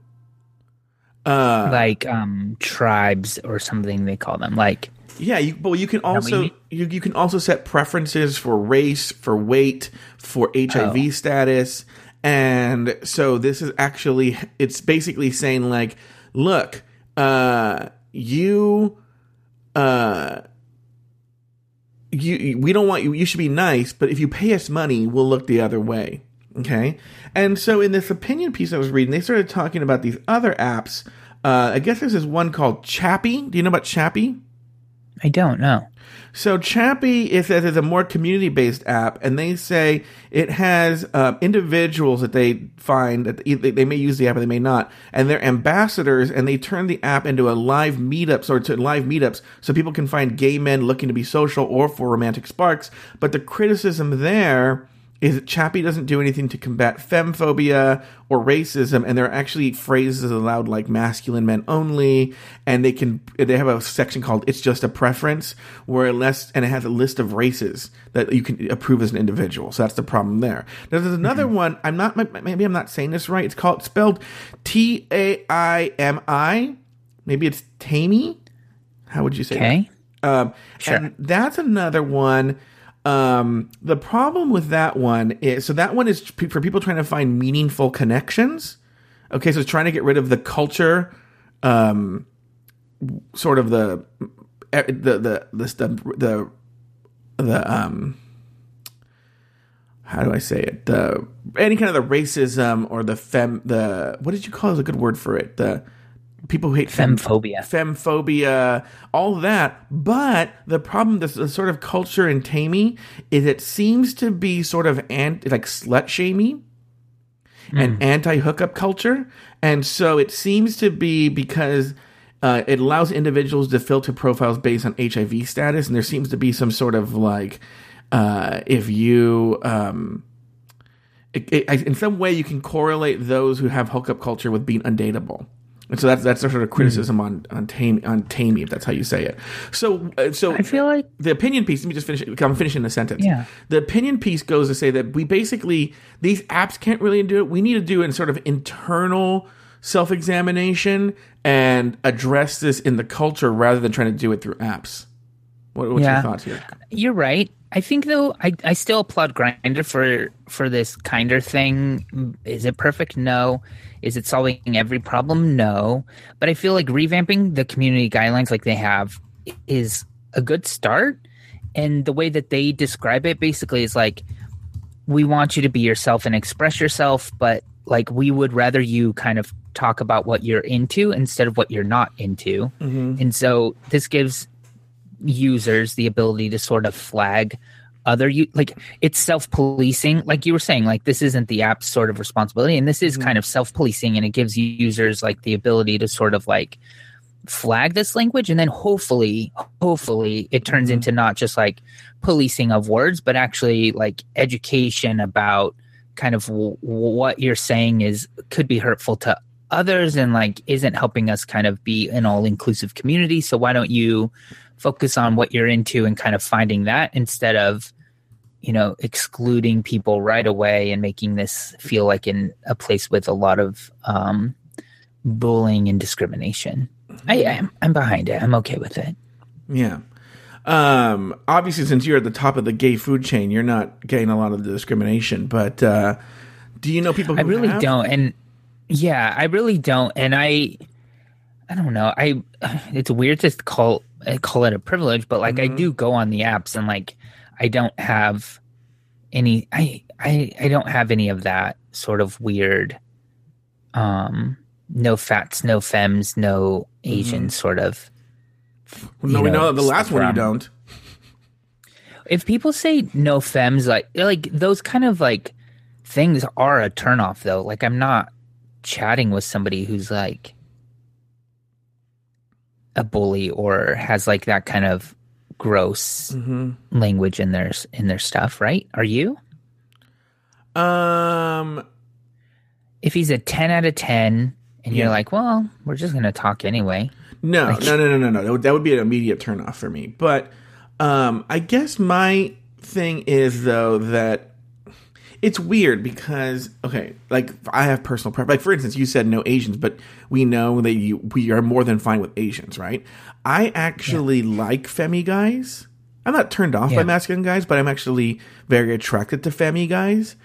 Uh, like um tribes or something they call them. Like yeah, you, but you can what you also you, you can also set preferences for race, for weight, for HIV Oh. status, and so this is actually it's basically saying like, look, uh, you, uh. you we don't want you you should be nice but if you pay us money we'll look the other way okay and so in this opinion piece i was reading they started talking about these other apps uh, i guess there's this one called Chappy do you know about Chappy I don't know. So Chappy is is a more community based app, and they say it has uh, individuals that they find that they they may use the app or they may not, and they're ambassadors, and they turn the app into a live meetups or to live meetups, so people can find gay men looking to be social or for romantic sparks. But the criticism there is that Chappy doesn't do anything to combat femphobia or racism, and there are actually phrases allowed like masculine men only, and they can they have a section called "It's Just a Preference," where it lists and it has a list of races that you can approve as an individual. So that's the problem there. Now, there's another one. I'm not maybe I'm not saying this right. It's called spelled T A I M I. Maybe it's Tammy. How would you say? that? Okay. Um, Sure. And that's another one. Um, the problem with that one is so that one is for people trying to find meaningful connections. Okay, so it's trying to get rid of the culture, um, sort of the the the the the the, the um. How do I say it? The any kind of the racism or the fem the what did you call it? A good word for it. The people who hate fem- Femphobia. femphobia, all that. But the problem, this the sort of culture in Tammy, is it seems to be sort of anti, like slut shamey and anti hookup culture, and so it seems to be because. Uh, it allows individuals to filter profiles based on HIV status, and there seems to be some sort of like, uh, if you, um, it, it, in some way, you can correlate those who have hookup culture with being undateable. And so that's that's a sort of criticism on on tame on tamey if that's how you say it. So uh, so I feel like the opinion piece. Let me just finish. I'm finishing the sentence. Yeah. The opinion piece goes to say that we basically these apps can't really do it. We need to do in sort of internal self examination and address this in the culture rather than trying to do it through apps. What, what's Yeah. your thoughts here? You're right. I think though I, I still applaud Grindr for for this Kindr thing. Is it perfect? No. Is it solving every problem? No. But I feel like revamping the community guidelines like they have is a good start. And the way that they describe it basically is like we want you to be yourself and express yourself, but like we would rather you kind of talk about what you're into instead of what you're not into. Mm-hmm. And so this gives users the ability to sort of flag other you like it's self-policing like you were saying like this isn't the app's sort of responsibility and this is mm-hmm. kind of self-policing and it gives users like the ability to sort of like flag this language and then hopefully hopefully it turns mm-hmm. into not just like policing of words but actually like education about kind of w- what you're saying is could be hurtful to others and like isn't helping us kind of be an all inclusive community so why don't you focus on what you're into and kind of finding that instead of you know excluding people right away and making this feel like in a place with a lot of um bullying and discrimination i am i'm behind it i'm okay with it Yeah. Um, obviously, since you're at the top of the gay food chain, you're not getting a lot of the discrimination. But uh, do you know people? Who I really have? don't, and yeah, I really don't, and I, I don't know. I, [SIGHS] it's weird to call I call it a privilege, but like I do go on the apps and like I don't have any I I I don't have any of that sort of weird um no fats, no femmes, no Asian sort of no, you we know know, the last one you don't. if people say no femmes like like those kind of like things are a turnoff though. Like i'm not chatting with somebody who's like a bully or has like that kind of gross Mm-hmm. language in their in their stuff right are you Um, if he's a 10 out of 10 and Yeah. you're like well we're just gonna talk anyway no, no, no, no, no, no. That would, that would be an immediate turnoff for me. But um, I guess my thing is though that it's weird because okay, like I have personal preference. Like for instance, you said no Asians, but we know that you we are more than fine with Asians, right? I actually like femi guys. I'm not turned off by masculine guys, but I'm actually very attracted to femi guys.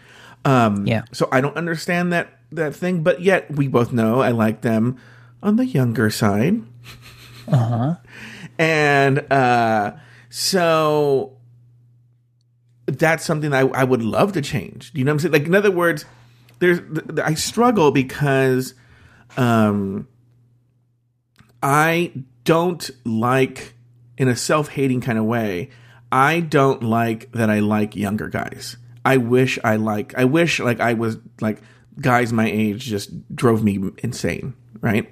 Um, yeah So I don't understand that that thing, but yet we both know I like them on the younger side. uh-huh And uh, so that's something I, I would love to change. Do you know what I'm saying? Like in other words, there's th- th- I struggle because um, I don't like in a self-hating kind of way. I don't like that I like younger guys. I wish I like I wish like I was like guys my age just drove me insane, right?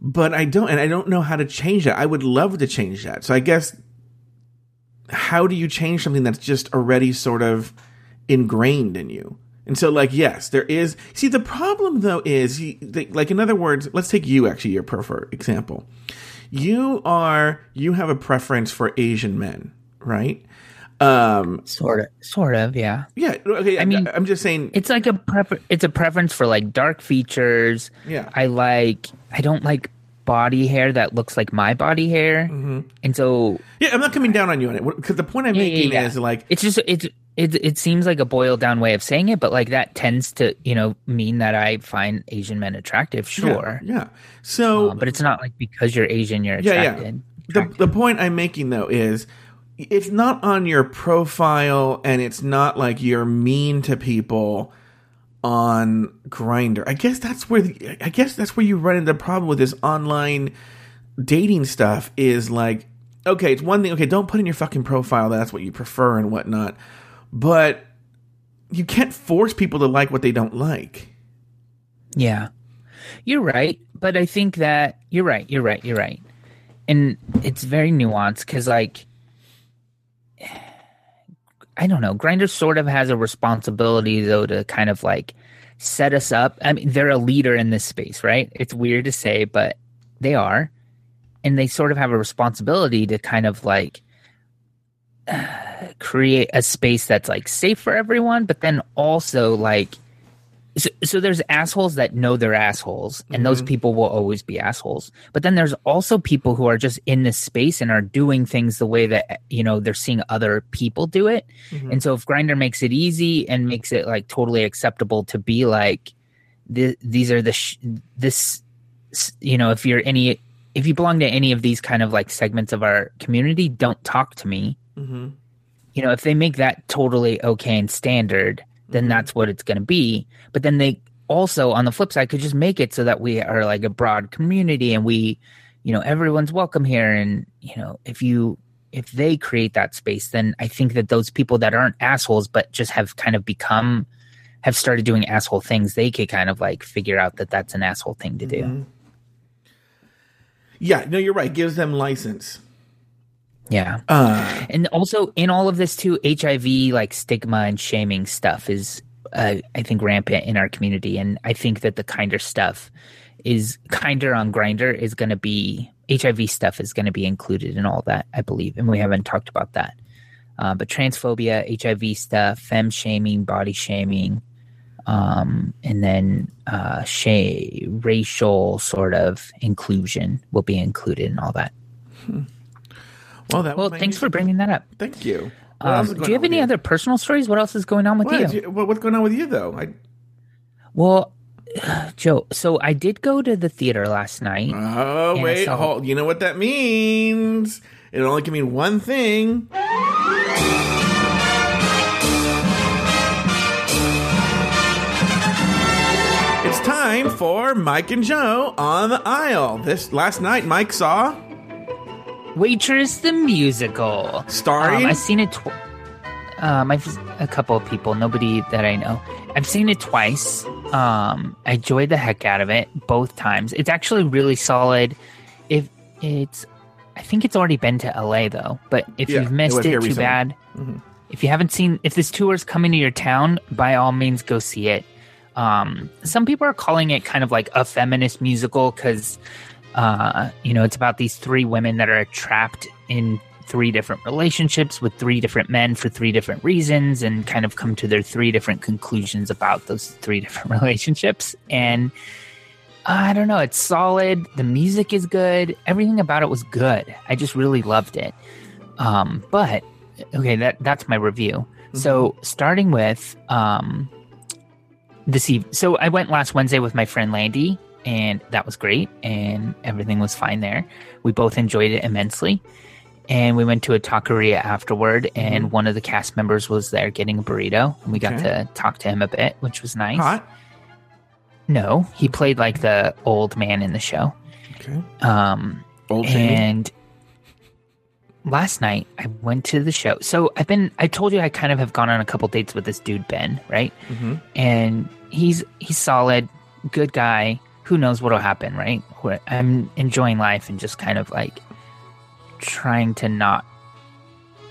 but I don't, and I don't know how to change that. I would love to change that. So I guess, how do you change something that's just already sort of ingrained in you? And so, like, yes, there is. See, the problem though is, like, in other words, let's take you actually, your preferred example. You are, you have a preference for Asian men, right? Um, sort of sort of yeah yeah. Okay. I mean- I'm just saying. it's like a prefer- it's a preference for like dark features Yeah. i like i don't like body hair that looks like my body hair Mm-hmm. and so Yeah, I'm not coming down on you on it because the point I'm Yeah, yeah, making yeah. is like, it's just it's it, it seems like a boiled down way of saying it but like that tends to you know mean that i find asian men attractive sure yeah. yeah. So, Um, but it's not like because you're asian you're Yeah, yeah. attracted the, the point I'm making though is it's not on your profile and it's not like you're mean to people on Grindr i guess that's where the, i guess that's where you run into the problem with this online dating stuff is like okay it's one thing okay don't put in your fucking profile that that's what you prefer and whatnot but you can't force people to like what they don't like Yeah. You're right, but I think that you're right, you're right, you're right. And it's very nuanced cuz like I don't know, Grindr sort of has a responsibility though to kind of like set us up. I mean, they're a leader in this space, right? It's weird to say, but they are. And they sort of have a responsibility to kind of like [SIGHS] create a space that's like safe for everyone, but then also like so, so there's assholes that know they're assholes and those people will always be assholes. But then there's also people who are just in this space and are doing things the way that you know they're seeing other people do it. And so if Grindr makes it easy and makes it like totally acceptable to be like th- these are the sh- this you know if you're any if you belong to any of these kind of like segments of our community don't talk to me. Mm-hmm. you know, if they make that totally okay and standard, then mm-hmm. that's what it's going to be. But then they also, on the flip side, could just make it so that we are like a broad community and we, you know, everyone's welcome here. And, you know, if you, if they create that space, then I think that those people that aren't assholes, but just have kind of become, have started doing asshole things, they could kind of like figure out that that's an asshole thing to do. Mm-hmm. yeah no you're right gives them license Yeah. uh. And also in all of this too hiv like stigma and shaming stuff is uh, i think rampant in our community. And i think that the Kindr stuff is Kindr on Grindr is going to be hiv stuff is going to be included in all that i believe. And we haven't talked about that. Uh, but transphobia hiv stuff fem shaming body shaming um, and then uh, sh- racial sort of inclusion will be included in all that well that well thanks for bringing that up thank you What else is um, do you have any other personal stories? What else is going on with What? you? You- what's going on with you though? I, Well, [SIGHS] Joe, so I did go to the theater last night. Oh wait, so- hold. You know what that means? It only can mean one thing. It's time for Mike and Joe on the aisle. This last night, Mike saw Waitress the musical. starring. Um, I've seen it. Tw- um, I've a couple of people, nobody that I know. I've seen it twice. Um, I enjoyed the heck out of it both times. It's actually really solid. If it's, I think it's already been to LA though. But if Yeah, you've missed was it, too recently. bad. Mhm. If you haven't seen, if this tour is coming to your town, by all means go see it. Um, some people are calling it kind of like a feminist musical because uh, you know, it's about these three women that are trapped in three different relationships with three different men for three different reasons and kind of come to their three different conclusions about those three [LAUGHS] different relationships. And I don't know, it's solid. The music is good. Everything about it was good. I just really loved it. Um, but okay, that that's my review. So starting with um this eve so I went last Wednesday with my friend Landy and that was great and everything was fine there. We both enjoyed it immensely. And we went to a taqueria afterward and one of the cast members was there getting a burrito and we got Okay. to talk to him a bit, which was nice. Hot. No, he played like the old man in the show. Okay. Um Old Jamie. and last night I went to the show. So I've been I told you I kind of have gone on a couple dates with this dude Ben, right? hmm And he's he's solid, good guy. Who knows what'll happen, right? I'm enjoying life and just kind of like trying to not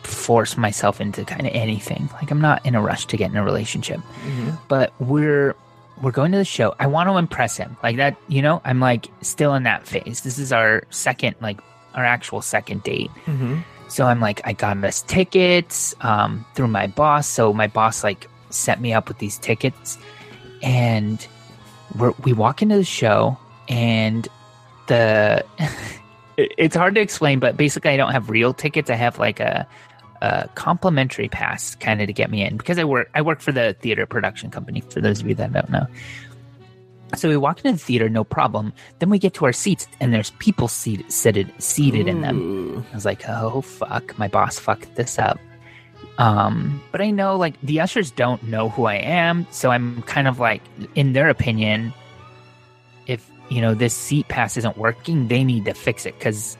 force myself into kind of anything. Like I'm not in a rush to get in a relationship. hmm But we're we're going to the show. I want to impress him. Like that, you know, I'm like still in that phase. This is our second like our actual second date. hmm So I'm like, I got us tickets um, through my boss. So my boss like set me up with these tickets, and we're, we walk into the show, and the [LAUGHS] it's hard to explain, but basically I don't have real tickets. I have like a a complimentary pass kind of to get me in because I work I work for the theater production company. For those of you that don't know. So we walk into the theater, no problem. Then we get to our seats, and there's people seated seated, seated in them. I was like, oh fuck, my boss fucked this up. Um, but I know like the ushers don't know who I am, so I'm kind of like, in their opinion, if you know this seat pass isn't working, they need to fix it because,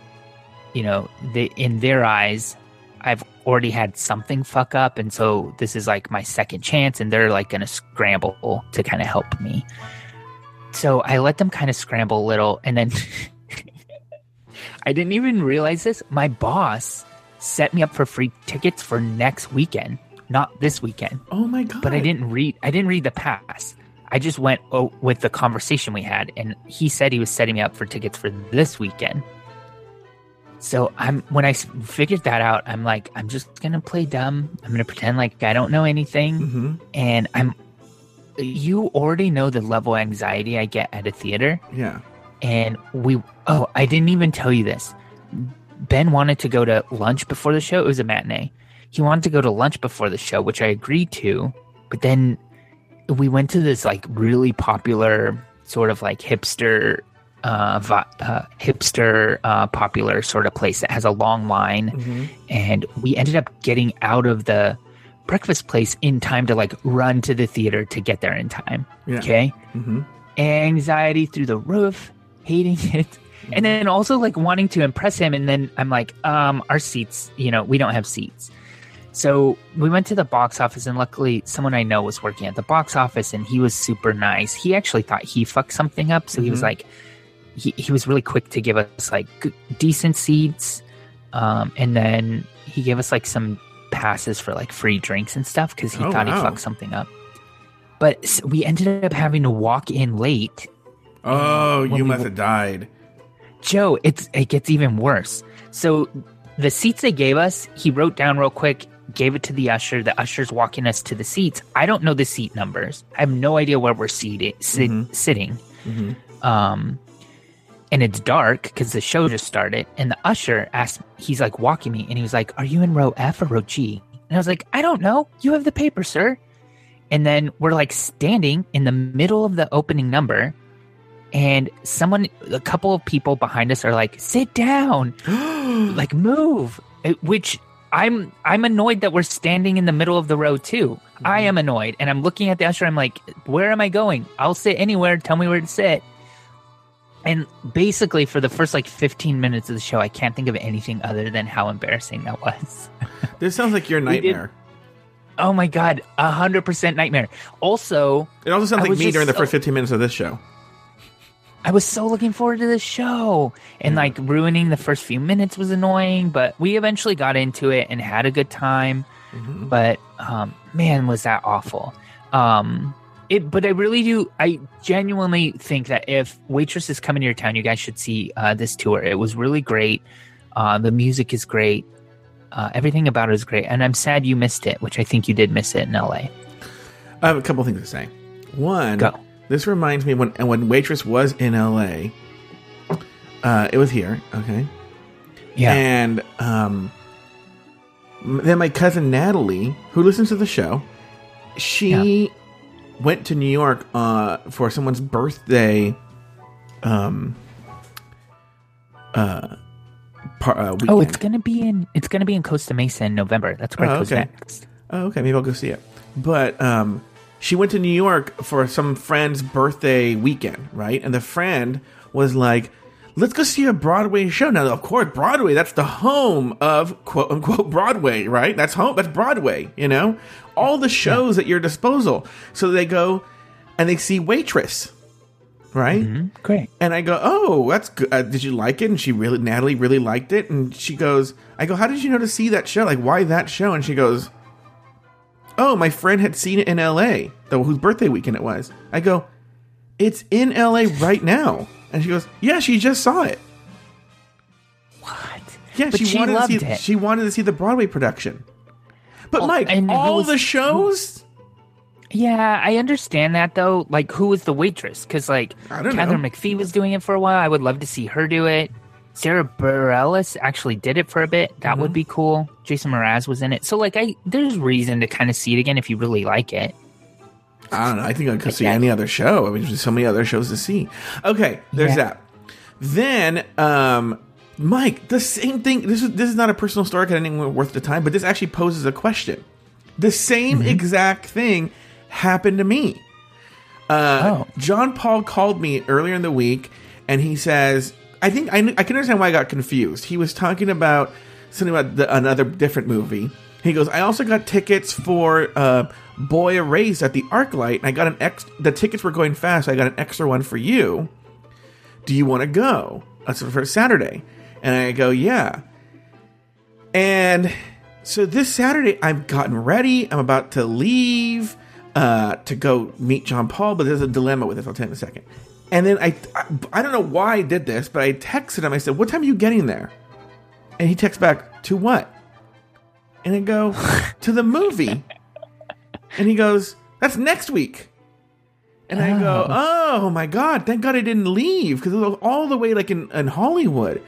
you know, they in their eyes, I've already had something fuck up, and so this is like my second chance, and they're like gonna scramble to kind of help me. So I let them kind of scramble a little, and then [LAUGHS] I didn't even realize this. My boss set me up for free tickets for next weekend, not this weekend. Oh my god! But I didn't read. I didn't read the pass. I just went oh, with the conversation we had, and he said he was setting me up for tickets for this weekend. So I'm when I figured that out, I'm like, I'm just gonna play dumb. I'm gonna pretend like I don't know anything, hmm and I'm. You already know the level of anxiety I get at a theater Yeah. and we oh i didn't even tell you this ben wanted to go to lunch before the show. It was a matinee. He wanted to go to lunch before the show which i agreed to. But then we went to this like really popular sort of like hipster uh, vi- uh hipster uh popular sort of place that has a long line. Hmm and we ended up getting out of the breakfast place in time to like run to the theater to get there in time. Yeah. okay? Hmm anxiety through the roof, hating [LAUGHS] it, and then also like wanting to impress him. And then I'm like, um, our seats, you know, we don't have seats. So we went to the box office, and luckily, someone I know was working at the box office, and he was super nice. He actually thought he fucked something up, so he was Mhm. like, he, he was really quick to give us like decent seats, um, and then he gave us like some passes for like free drinks and stuff because he Oh, thought wow. he fucked something up. But s- we ended up having to walk in late Oh, you we must have died. Joe, it's it gets even worse. So the seats they gave us, he wrote down real quick, gave it to the usher. The usher's walking us to the seats. I don't know the seat numbers. I have no idea where we're seated sit, Mhm. sitting. hmm Um and it's dark because the show just started. And the usher asked, he's like walking me, and he was like, "Are you in row F or row G?" And I was like, "I don't know. You have the paper, sir." And then we're like standing in the middle of the opening number, and someone, a couple of people behind us are like, "Sit down, [GASPS] like move." Which I'm I'm annoyed that we're standing in the middle of the row too. I mm-hmm. am annoyed, and I'm looking at the usher. I'm like, "Where am I going? I'll sit anywhere. Tell me where to sit." And basically, for the first like 15 minutes of the show, I can't think of anything other than how embarrassing that was. [LAUGHS] This sounds like your nightmare. Oh my god, a hundred percent nightmare. Also, It also sounds like me during the first 15 minutes of this show. I was so looking forward to this show, and like ruining the first few minutes was annoying. But we eventually got into it and had a good time. But um, man, was that awful. Um, it, but I really do. I genuinely think that if Waitress is coming to your town, you guys should see uh, this tour. It was really great. Uh, the music is great. Uh, everything about it is great, and I'm sad you missed it, which I think you did miss it in LA. I have a couple things to say. One, Go. This reminds me when when Waitress was in LA. Uh, it was here, okay, Yeah, and um, then my cousin Natalie, who listens to the show, she went to New York uh, for someone's birthday. Um. Uh. Par, uh. Oh, it's gonna be in it's gonna be in Costa Mesa in November. That's where Oh, it goes okay. next. Oh, okay, maybe I'll go see it. But um, she went to New York for some friend's birthday weekend, right? And the friend was like, "Let's go see a Broadway show." Now, of course, Broadway, that's the home of quote unquote Broadway, right? That's home, that's Broadway, you know? All the shows at your disposal. So they go and they see Waitress, right? Great. And I go, oh, that's good. Uh, did you like it? And she really, Natalie really liked it. And she goes, I go, how did you know to see that show? Like, why that show? And she goes, oh, my friend had seen it in L.A. Though whose birthday weekend it was. I go, it's in L.A. right now. And she goes, yeah, she just saw it. What? Yeah, she, she wanted to see. it. She wanted to see the Broadway production. But Oh, Mike, all was- the shows. Yeah, I understand that though. Like, who was the waitress? Because like, Katharine know. McPhee was doing it for a while. I would love to see her do it. Sara Bareilles actually did it for a bit. That Mm-hmm. would be cool. Jason Mraz was in it. So like, I there's reason to kind of see it again if you really like it. I don't know. I think I could see Yeah. any other show. I mean, there's so many other shows to see. Okay, there's Yeah. that. Then, um, Mike, the same thing. This is this is not a personal story because I didn't think worth the time, but this actually poses a question. The same exact thing happened to me. Uh, Oh. John Paul called me earlier in the week, and he says, "I think I, I can understand why I got confused." He was talking about something about the, another different movie. He goes, "I also got tickets for uh, Boy Erased at the ArcLight, and I got an ex. The tickets were going fast. So I got an extra one for you. Do you want to go? That's for Saturday." And I go, "Yeah." And so this Saturday, I've gotten ready. I'm about to leave uh, to go meet John Paul, but there's a dilemma with this. I'll tell you in a second. And then I, I, I don't know why I did this, but I texted him. I said, "What time are you getting there?" And he texts back, "To what?" And I go, [LAUGHS] "To the movie." And he goes, "That's next week." And I go, "Oh my god! Thank God I didn't leave because it was all the way like in, in Hollywood.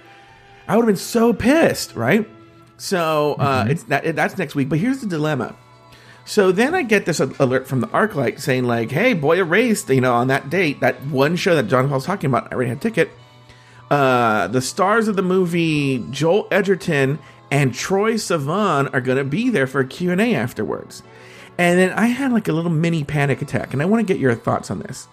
I would have been so pissed, right?" So uh, it's that that's next week. But here's the dilemma. So then I get this alert from the ArcLight saying like, "Hey, boy, erased." You know, on that date, that one show that John Paul's talking about, I already had a ticket. Uh, the stars of the movie, Joel Edgerton and Troye Sivan, are going to be there for Q and A afterwards. And then I had like a little mini panic attack, and I want to get your thoughts on this.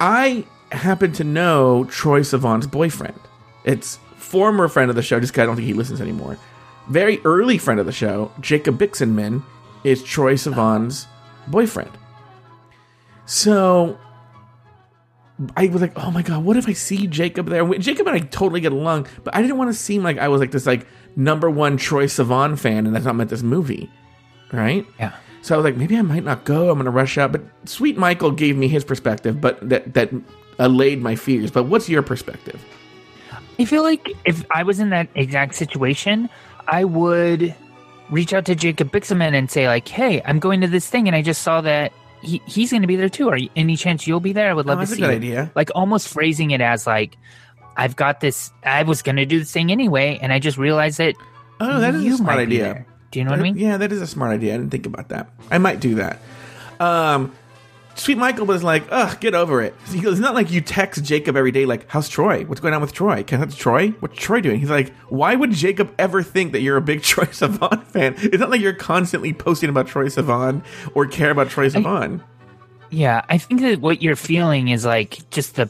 I happen to know Troye Sivan's boyfriend. It's former friend of the show, just I don't think he listens anymore. Very early friend of the show, Jacob Bixenman, is Troye Sivan's boyfriend. So I was like, oh my god, what if I see Jacob there? Jacob and I totally get along, but I didn't want to seem like I was like this like number one Troye Sivan fan, and that's not meant this movie, right? Yeah. So I was like, maybe I might not go. I'm going to rush out. But Sweet Michael gave me his perspective, but that that allayed my fears. But what's your perspective? I feel like if I was in that exact situation, I would reach out to Jacob Bixenman and say like, "Hey, I'm going to this thing, and I just saw that he, he's going to be there too. Are you, any chance you'll be there? I would love Oh, to that's a see good you." idea. Like almost phrasing it as like, "I've got this. I was going to do this thing anyway, and I just realized that Oh, that is a smart idea. there." Do you know what I mean? Yeah, that is a smart idea. I didn't think about that. I might do that. Um, Sweet Michael was like, ugh, get over it. He goes, it's not like you text Jacob every day, like, how's Troye? What's going on with Troye? Can that's Troye? What's Troye doing? He's like, why would Jacob ever think that you're a big [LAUGHS] Troye Sivan fan? It's not like you're constantly posting about Troye Sivan or care about Troye Sivan. Yeah, I think that what you're feeling is like just the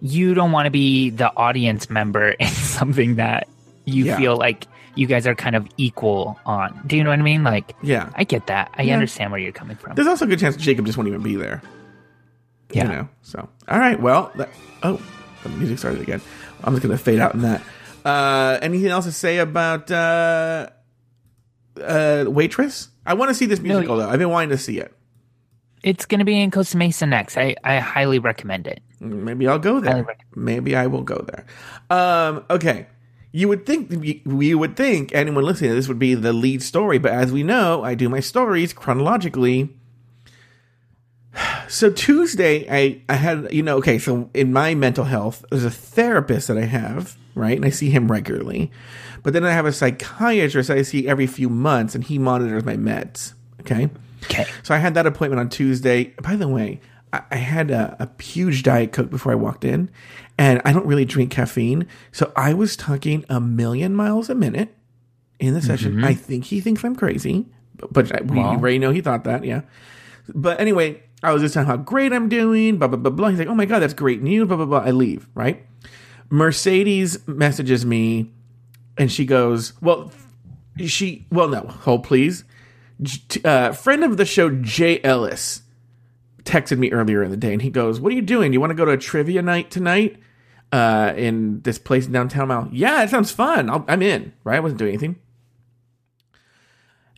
you don't want to be the audience member [LAUGHS] in something that you Yeah. feel like you guys are kind of equal on. Do you know what I mean? Like, Yeah. I get that. I Yeah. understand where you're coming from. There's also a good chance Jacob just won't even be there. yeah. You know. So, all right. Well, that, oh, the music started again. I'm just gonna fade out in that. Uh, anything else to say about uh, uh, waitress? I want to see this musical though. I've been wanting to see it. It's going to be in Costa Mesa next. I, I highly recommend it. Maybe I'll go there. Maybe I will go there. Um, okay. You would think we would think anyone listening to this would be the lead story, but as we know, I do my stories chronologically. [SIGHS] So Tuesday, I I had you know okay. So in my mental health, there's a therapist that I have, right, and I see him regularly. But then I have a psychiatrist I see every few months, and he monitors my meds. Okay. Okay. So I had that appointment on Tuesday. By the way, I, I had a, a huge Diet Coke before I walked in, and I don't really drink caffeine. So I was talking a million miles a minute in the session. I think he thinks I'm crazy, but, we Wow. already know he thought that, yeah. But anyway, I was just telling how great I'm doing, blah, blah, blah, blah. He's like, oh my God, that's great news, blah, blah, blah. I leave, right? Mercedes messages me and she goes, well, she, well, no, hold please. Uh, friend of the show, Jay Ellis, texted me earlier in the day and he goes, What are you doing? Do you want to go to a trivia night tonight uh, in this place in downtown Mile? Yeah, that sounds fun. I'll, I'm in, right? I wasn't doing anything.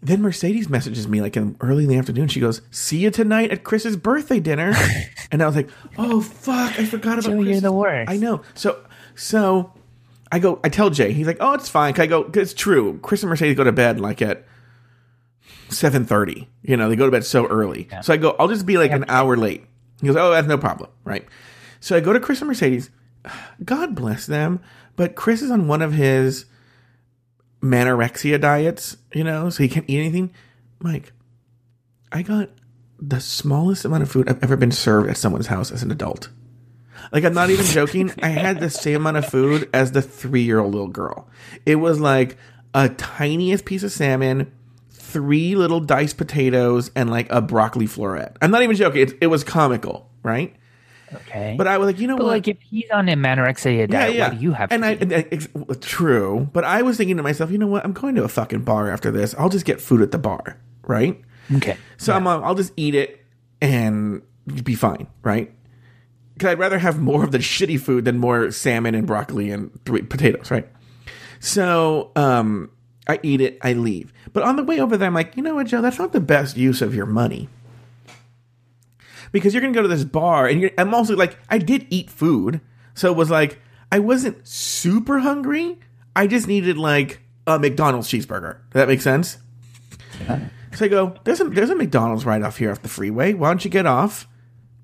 Then Mercedes messages me like in early in the afternoon. She goes, "See you tonight at Chris's birthday dinner," [LAUGHS] and I was like, "Oh fuck, I forgot about Joe, you're the worst. I know. So, so I go. I tell Jay. He's like, "Oh, it's fine." I go, "'Cause "It's true." Chris and Mercedes go to bed like at seven thirty. You know, they go to bed so early. So I go, "I'll just be like an hour late." He goes, "Oh, that's no problem." Right. So I go to Chris and Mercedes. God bless them, but Chris is on one of his manorexia diets, you know, so he can't eat anything. Mike, I got the smallest amount of food I've ever been served at someone's house as an adult. Like, I'm not even [LAUGHS] joking. I had the same amount of food as the three year old little girl. It was like a tiniest piece of salmon, three little diced potatoes, and like a broccoli floret. I'm not even joking. It, it was comical, right? Okay. But I was like, you know But what? like, if he's on an anorexia diet, what do you have and to I, and I ex- true, but I was thinking to myself, you know what? I'm going to a fucking bar after this. I'll just get food at the bar, right? okay. So I'm, uh, I'll just eat it and be fine, right? Because I'd rather have more of the shitty food than more salmon and broccoli and three potatoes, right? So um, I eat it, I leave. But on the way over there, I'm like, you know what, Joe? That's not the best use of your money. Because you're to go to this bar, and you're, I'm also like, I did eat food. So it was like, I wasn't super hungry. I just needed like a McDonald's cheeseburger. Does that make sense? So I go, there's a there's a McDonald's right off here off the freeway. Why don't you get off,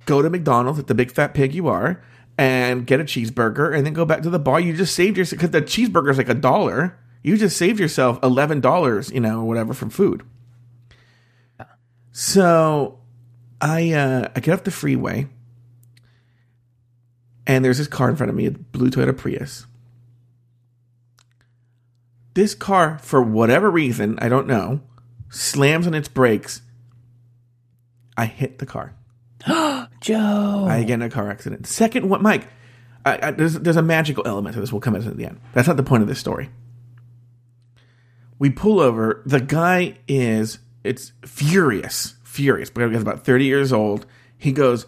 go to McDonald's at the big fat pig you are, and get a cheeseburger, and then go back to the bar. You just saved yourself because the cheeseburger is like a dollar. You just saved yourself eleven dollars, you know, or whatever from food. So I uh, I get off the freeway, and there's this car in front of me, a blue Toyota Prius. This car, for whatever reason, I don't know, slams on its brakes. I hit the car. [GASPS] Joe. I get in a car accident. Second one, Mike, I, I, there's, there's a magical element to this. We'll come into at the end. That's not the point of this story. We pull over. The guy is, it's furious, furious. But he's about 30 years old. He goes,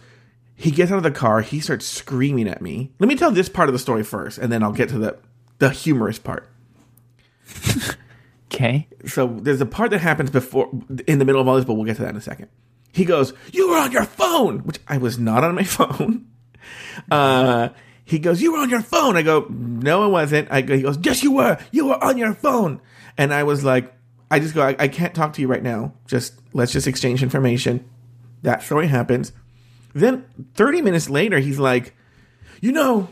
he gets out of the car. He starts screaming at me. Let me tell this part of the story first, and then I'll get to the, the humorous part. [LAUGHS] okay. so there's a part that happens before in the middle of all this, but we'll get to that in a second. He goes, "You were on your phone," which I was not on my [LAUGHS] phone. Uh, he goes, "You were on your phone." I go, "No, I wasn't." I go, he goes, "Yes, you were. You were on your phone." And I was like, I just go, I, I can't talk to you right now. Just let's just exchange information. That story happens. Then 30 minutes later, he's like, "You know,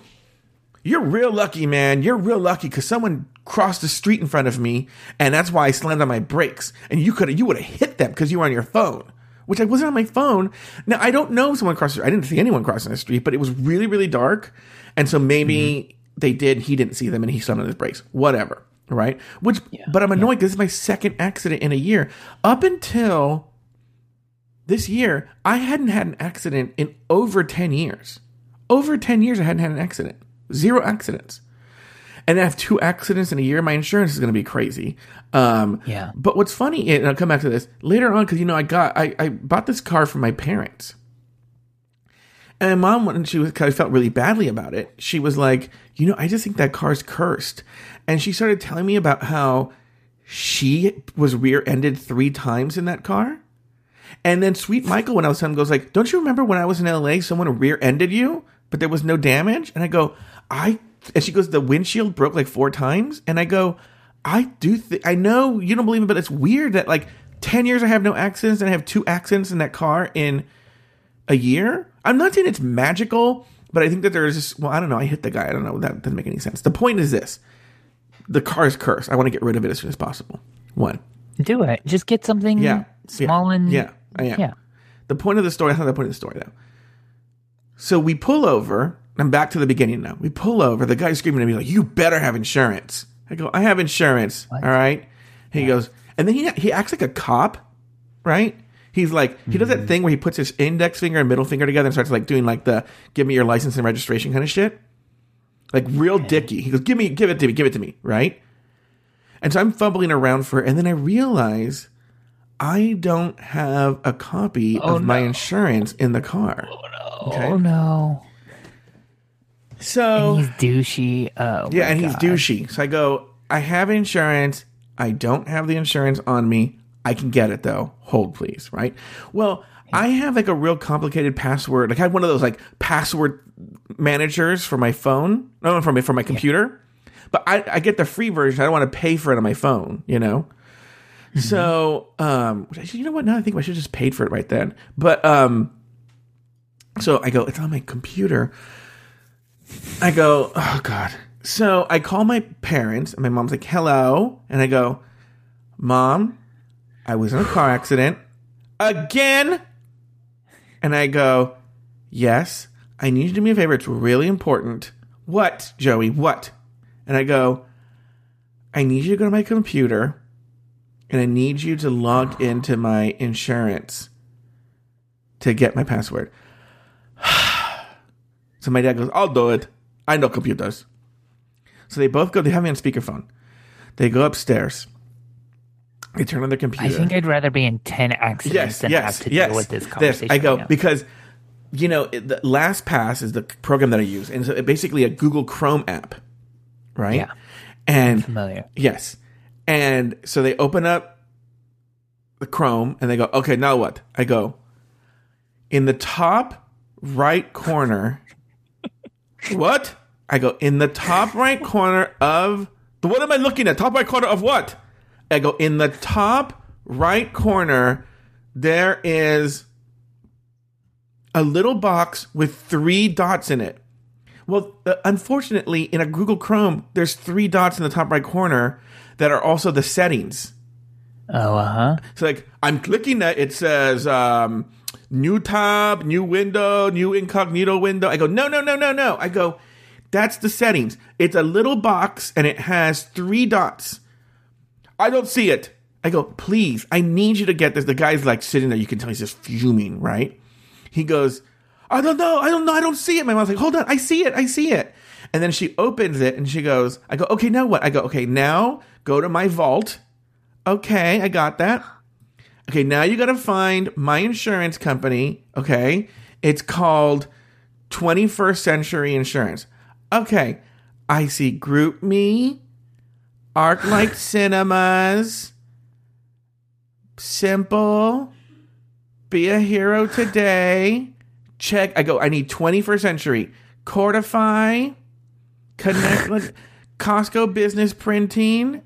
You're real lucky, man. You're real lucky because someone crossed the street in front of me, and that's why I slammed on my brakes. And you could have you would have hit them because you were on your phone, which I wasn't on my phone. Now I don't know if someone crossed. The, I didn't see anyone crossing the street, but it was really really dark, and so maybe Mm-hmm. they did. He didn't see them, and he slammed on his brakes. Whatever, right? Which, but I'm annoyed. 'cause This is my second accident in a year. Up until this year, I hadn't had an accident in over 10 years. Over 10 years, I hadn't had an accident. Zero accidents. And I have two accidents in a year. My insurance is going to be crazy. Um, Yeah. But what's funny, and I'll come back to this later on, because you know, I got, I, I bought this car for my parents. And my mom, when she was, cause I felt really badly about it, she was like, you know, I just think that car's cursed. And she started telling me about how she was rear ended three times in that car. And then Sweet Michael, when I was telling him, goes like, "Don't you remember when I was in LA, someone rear-ended you, but there was no damage?" And I go, "I," and she goes, "The windshield broke like four times." And I go, "I do. Th- I know you don't believe me, but it's weird that like ten years I have no accidents, and I have two accidents in that car in a year. I'm not saying it's magical, but I think that there's this. Well, I don't know. I hit the guy. I don't know. That doesn't make any sense. The point is this: the car is cursed. I want to get rid of it as soon as possible. One. Do it. Just get something Yeah. small yeah. and yeah, I am. yeah. The point of the story. That's not the point of the story though. So we pull over. I'm back to the beginning now. We pull over. The guy's screaming at me like, "You better have insurance." I go, "I have insurance." All right. He goes, and then he he acts like a cop, right? He's like, he does that mm. thing where he puts his index finger and middle finger together and starts like doing like the "give me your license and registration" kind of shit, like real dicky. He goes, "Give me, give it to me, give it to me," right? And so I'm fumbling around for, it, and then I realize I don't have a copy oh, of my insurance in the car. Oh, okay. Oh no. So He's douchey. Oh yeah, and he's God. douchey. So I go, I have insurance. I don't have the insurance on me. I can get it though. Hold please, right? Well, I have like a real complicated password. Like I have one of those like password managers for my phone. No, for my for my computer. But I, I get the free version. I don't want to pay for it on my phone, you know? So, um, you know what? Now I think I should have just paid for it right then. But, um, so I go, it's on my computer. I go, oh God. So I call my parents, and my mom's like, hello. And I go, Mom, I was in a car accident again. And I go, yes, I need you to do me a favor. It's really important. What, Joey? What? And I go, I need you to go to my computer and I need you to log into my insurance to get my password. [SIGHS] so my dad goes, I'll do it. I know computers. So they both go, they have me on speakerphone. They go upstairs. They turn on their computer. I think I'd rather be in ten accidents yes, than yes, have to yes. deal with this conversation. I go right because you know it- the LastPass is the program that I use, and so it's basically a Google Chrome app, right? Yeah. And familiar. yes, and so they open up the Chrome and they go, okay, now what? I go in the top right corner. [LAUGHS] what? I go in the top right corner of the. What am I looking at? Top right corner of what? I go in the top right corner. There is a little box with three dots in it. Well, uh, unfortunately, in a Google Chrome, there's three dots in the top right corner that are also the settings. Oh, uh huh. So like I'm clicking that it says um, new tab, new window, new incognito window. I go no no no no no. I go that's the settings. It's a little box and it has three dots. I don't see it. I go please. I need you to get this. The guy's like sitting there. You can tell he's just fuming. Right? He goes I don't know. I don't know. I don't see it. My mom's like hold on. I see it. I see it. And then she opens it and she goes. I go okay. Now what? I go okay. Now go to my vault. Okay, I got that. Okay, now you got to find my insurance company. Okay, it's called 21st Century Insurance. Okay, I see GroupMe, ArcLight Cinemas, Simple, Be a Hero Today. Check. I go. I need 21st Century, Cordify, Connect, Costco Business Printing,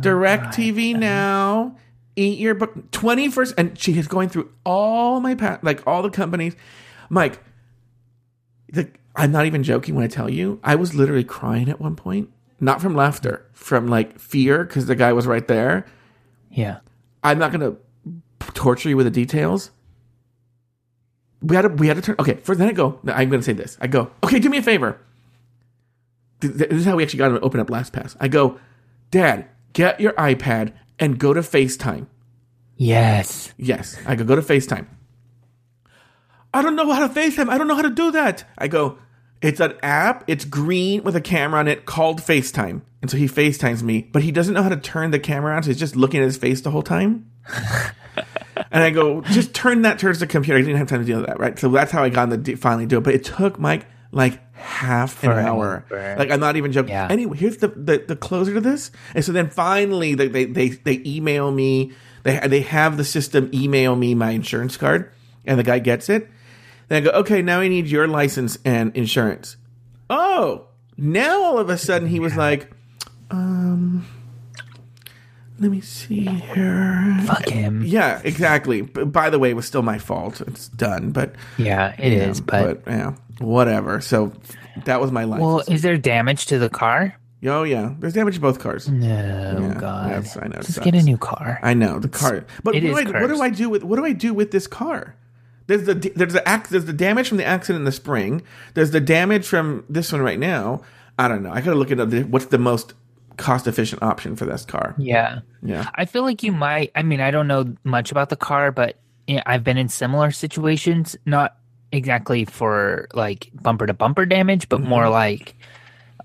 DirecTV Now, Eat Your Book, 21st, and she is going through all my pa- like all the companies. Mike, the I'm not even joking when I tell you, I was literally crying at one point. Not from laughter, from like fear because the guy was right there. Yeah. I'm not going to torture you with the details. We had to, we had to turn. Okay, for then I go. no, I'm going to say this. I go. Okay, do me a favor. Th- th- This is how we actually got him to open up LastPass. I go, Dad, get your iPad and go to FaceTime. Yes. Yes, I go go to FaceTime. I don't know how to FaceTime. I don't know how to do that. I go. It's an app. It's green with a camera on it called FaceTime. And so he FaceTimes me, but he doesn't know how to turn the camera on, so he's just looking at his face the whole time. [LAUGHS] and I go, just turn that towards the computer. I didn't have time to deal with that, right? So that's how I got to finally do it. But it took Mike like half an hour. Like I'm not even joking. Yeah. Anyway, here's the, the the closer to this. And so then finally they they they, they email me. They they have the system email me my insurance card, and the guy gets it. Then I go, okay, now I need your license and insurance. Oh, now all of a sudden he was like, um, let me see here. Fuck him. Yeah, exactly. B- by the way, it was still my fault. It's done, but Yeah, it is. But, yeah, whatever. So that was my life. well, is there damage to the car? oh yeah, there's damage to both cars. No, Yeah, God. yes, I know, it Just get a sucks. new car. I know the car, but what it do, I, what do cursed. I do with what do I do with this car? There's the there's the ac- there's the damage from the accident in the spring. There's the damage from this one right now. I don't know. I gotta look at the, what's the most cost efficient option for this car. yeah. Yeah. I feel like you might. I mean, I don't know much about the car, but yeah, I've been in similar situations. Not exactly for like bumper to bumper damage, but more like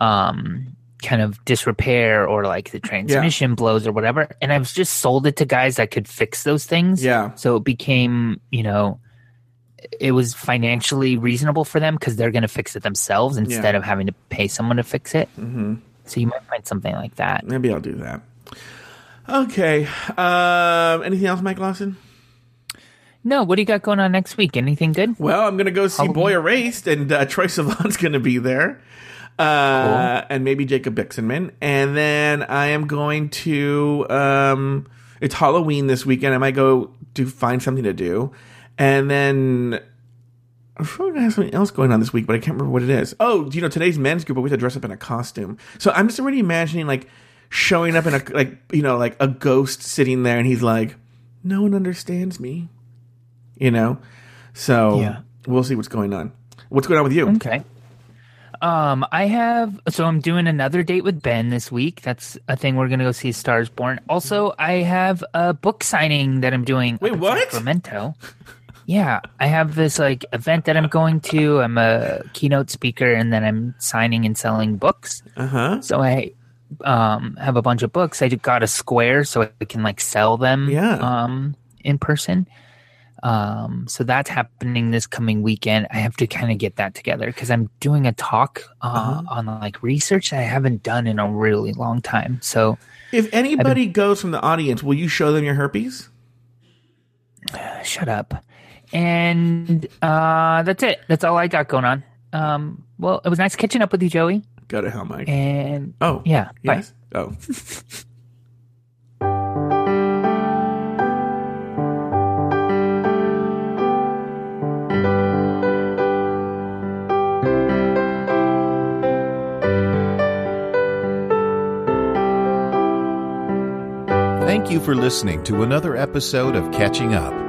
um kind of disrepair or like the transmission blows or whatever. And I've just sold it to guys that could fix those things. Yeah. So it became, you know, it was financially reasonable for them because they're going to fix it themselves instead of having to pay someone to fix it. Mm-hmm. So you might find something like that. Maybe I'll do that. Okay. Um, anything else, Mike Lawson? No, what do you got going on next week? Anything good? Well, I'm gonna go see Halloween. Boy Erased, and uh, Troye Sivan's [LAUGHS] gonna be there, uh, and maybe Jacob Bixenman, and then I am going to. Um, it's Halloween this weekend. I might go to find something to do, and then. I'm sure I have something else going on this week, but I can't remember what it is. Oh, you know, today's men's group, but we have to dress up in a costume. So I'm just already imagining like showing up in a like you know like a ghost sitting there, and he's like, "No one understands me," you know. So Yeah. we'll see what's going on. What's going on with you? Okay. Um, I have so I'm doing another date with Ben this week. That's a thing we're gonna go see Stars Born. Also, I have a book signing that I'm doing. Wait, what? Sacramento. [LAUGHS] Yeah, I have this like event that I'm going to. I'm a keynote speaker, and then I'm signing and selling books. Uh huh. So I um have a bunch of books. I just got a square so I can like sell them Yeah. um in person. Um so that's happening this coming weekend. I have to kind of get that together because I'm doing a talk uh, Uh-huh. on like research that I haven't done in a really long time. So If anybody goes from the audience, will you show them your herpes? [SIGHS] shut up. And uh that's it. That's all I got going on. Um well, it was nice catching up with you, Joey. Go to hell, Mike. And oh, yeah, bye. Oh. Thank you for listening to another episode of Catching Up.